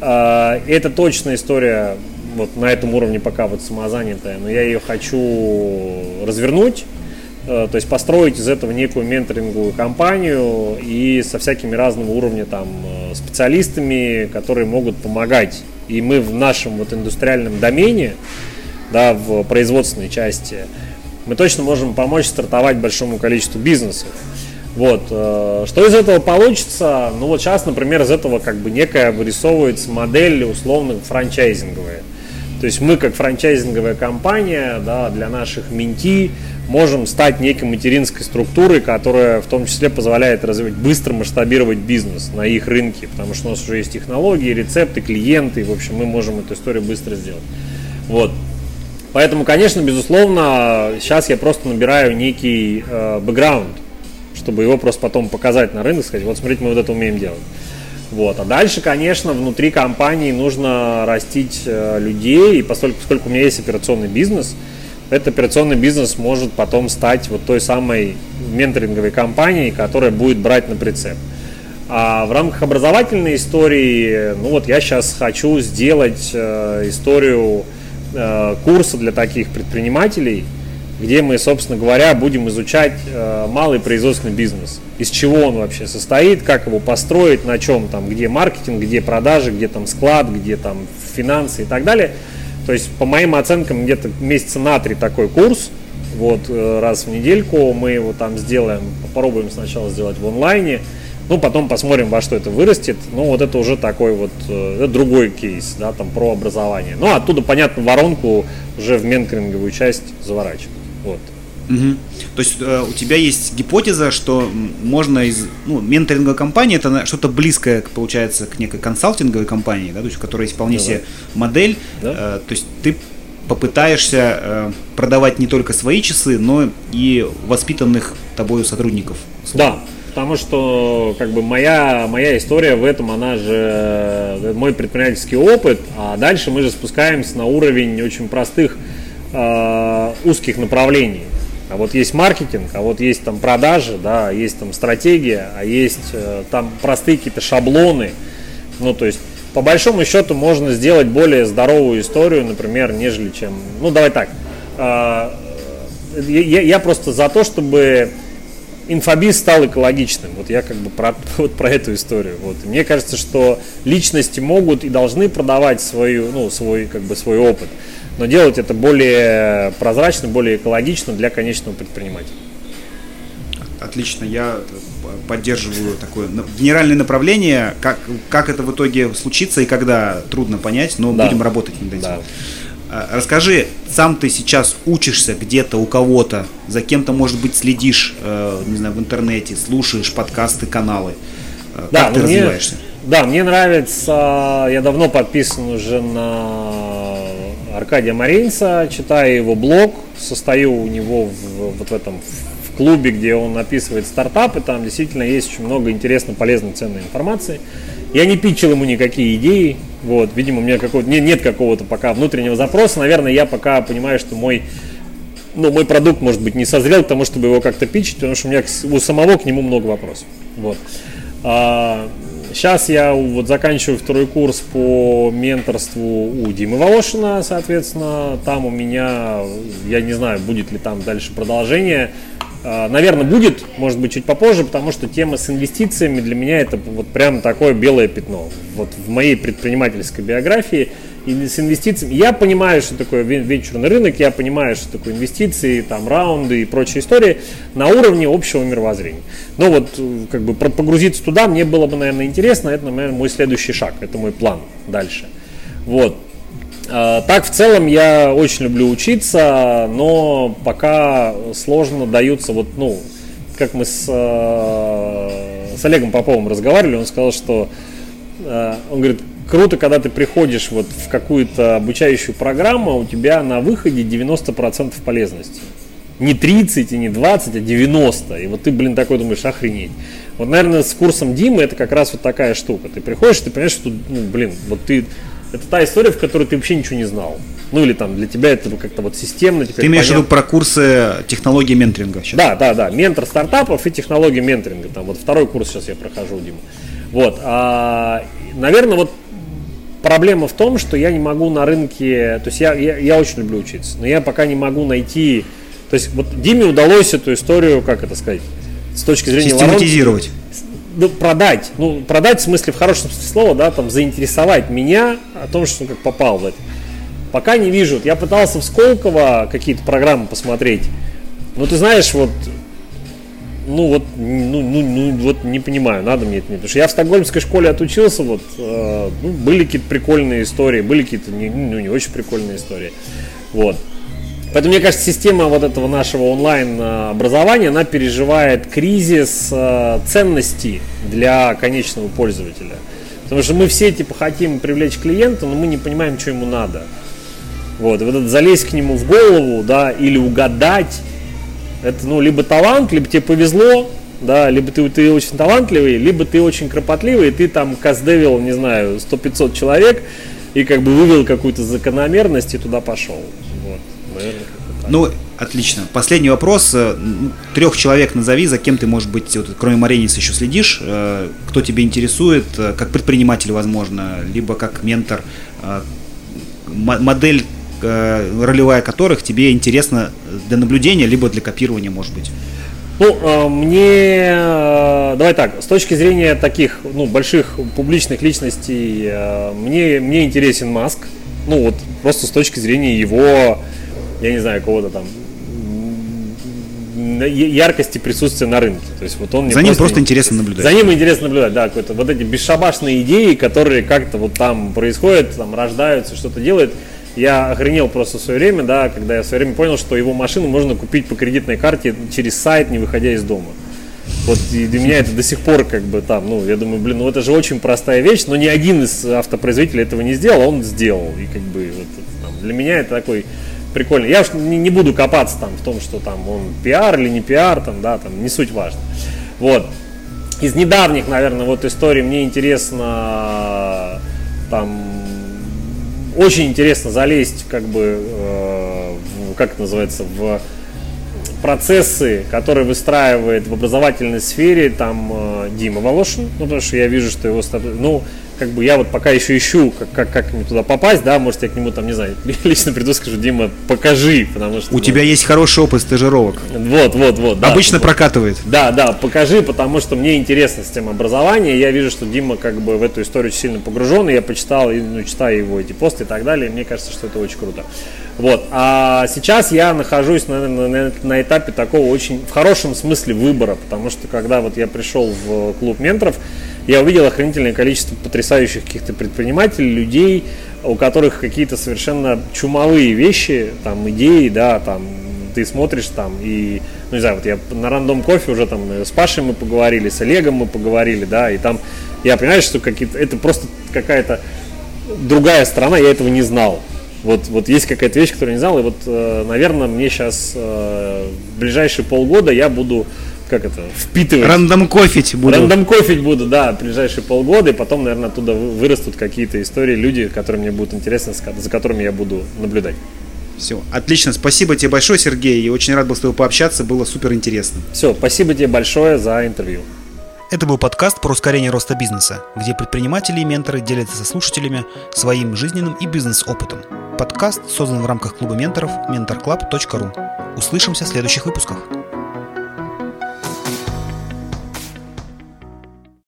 А, это точная история вот на этом уровне пока вот самозанятая, но я ее хочу развернуть, э, то есть построить из этого некую менторинговую компанию и со всякими разного уровня там э, специалистами, которые могут помогать. И мы в нашем вот индустриальном домене, да, в производственной части, мы точно можем помочь стартовать большому количеству бизнесов. Вот. Э, что из этого получится? Ну вот сейчас, например, из этого как бы некая вырисовывается модель условно франчайзинговая. То есть мы как франчайзинговая компания да, для наших менти можем стать некой материнской структурой, которая в том числе позволяет развивать, быстро масштабировать бизнес на их рынке, потому что у нас уже есть технологии, рецепты, клиенты, и, в общем, мы можем эту историю быстро сделать. Вот. Поэтому, конечно, безусловно, сейчас я просто набираю некий э, бэкграунд, чтобы его просто потом показать на рынок, сказать, вот смотрите, мы вот это умеем делать. Вот. А дальше, конечно, внутри компании нужно растить э, людей, и поскольку, поскольку у меня есть операционный бизнес, этот операционный бизнес может потом стать вот той самой менторинговой компанией, которая будет брать на прицеп. А в рамках образовательной истории, ну вот я сейчас хочу сделать э, историю Э, курсы для таких предпринимателей, где мы, собственно говоря, будем изучать э, малый производственный бизнес. Из чего он вообще состоит, как его построить, на чем там, где маркетинг, где продажи, где там склад, где там финансы и так далее. То есть, по моим оценкам, где-то месяца на три такой курс, вот э, раз в недельку мы его там сделаем, попробуем сначала сделать в онлайне, ну, потом посмотрим, во что это вырастет. Ну, вот это уже такой вот, э, это другой кейс, да, там про образование. Ну, оттуда, понятно, воронку уже в менторинговую часть заворачивать. Вот. Угу. То есть э, у тебя есть гипотеза, что можно из ну, менторинговой компании это что-то близкое, получается, к некой консалтинговой компании, да, то есть, у которой есть вполне себе модель. Да? Э, то есть ты попытаешься э, продавать не только свои часы, но и воспитанных тобою сотрудников. Да, потому что как бы моя, моя история в этом, она же э, мой предпринимательский опыт, а дальше мы же спускаемся на уровень очень простых э, узких направлений. А вот есть маркетинг, а вот есть там продажи, да, есть там стратегия, а есть э, там простые какие-то шаблоны. Ну, то есть, по большому счету, можно сделать более здоровую историю, например, нежели чем... Ну, давай так. Э, я, я просто за то, чтобы инфобиз стал экологичным. Вот я как бы про, [laughs] вот про эту историю. Вот. Мне кажется, что личности могут и должны продавать свою, ну, свой, как бы, свой опыт, но делать это более прозрачно, более экологично для конечного предпринимателя. Отлично, я поддерживаю такое генеральное направление. Как, как это в итоге случится и когда, трудно понять, но да. будем работать над этим. Да. А, расскажи, сам ты сейчас учишься где-то у кого-то, за кем-то, может быть, следишь, э, не знаю, в интернете, слушаешь подкасты, каналы. Э, да, как ты мне, развиваешься? Да, мне нравится, я давно подписан уже на Аркадия Маринца, читаю его блог, состою у него в, вот в этом в клубе, где он описывает стартапы, там действительно есть очень много интересной, полезной, ценной информации. Я не питчил ему никакие идеи, вот, видимо, у меня какого-то, нет, нет какого-то пока внутреннего запроса, наверное, я пока понимаю, что мой ну, мой продукт, может быть, не созрел к тому, чтобы его как-то пичить, потому что у меня у самого к нему много вопросов. Вот. А, сейчас я вот заканчиваю второй курс по менторству у Димы Волошина, соответственно. Там у меня, я не знаю, будет ли там дальше продолжение. А, наверное, будет, может быть, чуть попозже, потому что тема с инвестициями для меня это вот прям такое белое пятно. Вот в моей предпринимательской биографии и с инвестициями. Я понимаю, что такое венчурный рынок, я понимаю, что такое инвестиции, там раунды и прочие истории на уровне общего мировоззрения. Но вот как бы погрузиться туда мне было бы, наверное, интересно. Это, наверное, мой следующий шаг, это мой план дальше. Вот. А, так, в целом, я очень люблю учиться, но пока сложно даются, вот, ну, как мы с, э, с Олегом Поповым разговаривали, он сказал, что э, он говорит, круто, когда ты приходишь вот в какую-то обучающую программу, а у тебя на выходе 90% полезности. Не 30 и не 20, а 90. И вот ты, блин, такой думаешь, охренеть. Вот, наверное, с курсом Димы это как раз вот такая штука. Ты приходишь, ты понимаешь, что, ну, блин, вот ты... Это та история, в которой ты вообще ничего не знал. Ну или там для тебя это как-то вот системно. Ты имеешь в виду про курсы технологии менторинга сейчас? Да, да, да. Ментор стартапов и технологии менторинга. Там вот второй курс сейчас я прохожу, Дима. Вот. А, наверное, вот проблема в том, что я не могу на рынке, то есть я, я, я очень люблю учиться, но я пока не могу найти, то есть вот Диме удалось эту историю, как это сказать, с точки зрения Систематизировать. ну, продать, ну, продать в смысле, в хорошем смысле слова, да, там, заинтересовать меня о том, что он как попал в это. Пока не вижу. Я пытался в Сколково какие-то программы посмотреть. Ну, ты знаешь, вот ну вот, ну, ну, ну, вот не понимаю, надо мне это не. Потому что я в стокгольмской школе отучился, вот, э, ну, были какие-то прикольные истории, были какие-то не, ну, не очень прикольные истории. Вот. Поэтому, мне кажется, система вот этого нашего онлайн-образования, она переживает кризис э, ценностей для конечного пользователя. Потому что мы все, типа, хотим привлечь клиента, но мы не понимаем, что ему надо. Вот, вот это залезть к нему в голову, да, или угадать, это, ну, либо талант, либо тебе повезло, да, либо ты, ты очень талантливый, либо ты очень кропотливый, и ты там каздевил, не знаю, 100-500 человек, и как бы вывел какую-то закономерность и туда пошел. Вот, наверное, Ну, отлично. Последний вопрос. Э, Трех человек назови, за кем ты, может быть, вот, кроме Марениса еще следишь, э, кто тебе интересует, э, как предприниматель, возможно, либо как ментор, модель ролевая которых тебе интересна для наблюдения, либо для копирования, может быть? Ну, э, мне, э, давай так, с точки зрения таких, ну, больших публичных личностей, мне, мне интересен Маск, ну, вот просто с точки зрения его, я не знаю, кого-то там, яркости присутствия на рынке. То есть вот он За ним просто, просто интересно наблюдать. За ним интересно наблюдать, да, какой-то вот эти бесшабашные идеи, которые как-то вот там происходят, там рождаются, что-то делают. Я охренел просто в свое время, да, когда я в свое время понял, что его машину можно купить по кредитной карте через сайт, не выходя из дома. Вот и для меня это до сих пор как бы там, ну, я думаю, блин, ну это же очень простая вещь, но ни один из автопроизводителей этого не сделал, а он сделал. И как бы вот, там, для меня это такой прикольный. Я уж не, не буду копаться там в том, что там он пиар или не пиар, там, да, там, не суть важно. Вот. Из недавних, наверное, вот историй мне интересно там очень интересно залезть, как бы, э, в, как это называется, в процессы, которые выстраивает в образовательной сфере там э, Дима Волошин, ну, потому что я вижу, что его ну, как бы я вот пока еще ищу, как, как, как мне туда попасть, да, может я к нему там, не знаю, [laughs] лично приду, скажу, Дима, покажи, потому что... У ну, тебя есть хороший опыт стажировок. Вот, вот, вот. Да, Обычно вот. прокатывает. Да, да, покажи, потому что мне интересна система образования, я вижу, что Дима как бы в эту историю очень сильно погружен, и я почитал, ну, читаю его эти посты и так далее, и мне кажется, что это очень круто. Вот, а сейчас я нахожусь, наверное, на, на этапе такого очень, в хорошем смысле выбора, потому что когда вот я пришел в клуб менторов, я увидел охранительное количество потрясающих каких-то предпринимателей, людей, у которых какие-то совершенно чумовые вещи, там, идеи, да, там, ты смотришь там и, ну не знаю, вот я на рандом кофе уже там с Пашей мы поговорили, с Олегом мы поговорили, да, и там я понимаю, что какие-то, это просто какая-то другая страна, я этого не знал. Вот, вот есть какая-то вещь, которую я не знал, и вот, э, наверное, мне сейчас э, в ближайшие полгода я буду как это, впитывать. Рандом кофить буду. Рандом кофить буду, да, в ближайшие полгода, и потом, наверное, оттуда вырастут какие-то истории, люди, которые мне будут интересны, за которыми я буду наблюдать. Все, отлично. Спасибо тебе большое, Сергей. И очень рад был с тобой пообщаться. Было супер интересно. Все, спасибо тебе большое за интервью. Это был подкаст про ускорение роста бизнеса, где предприниматели и менторы делятся со слушателями своим жизненным и бизнес-опытом. Подкаст создан в рамках клуба менторов mentorclub.ru. Услышимся в следующих выпусках.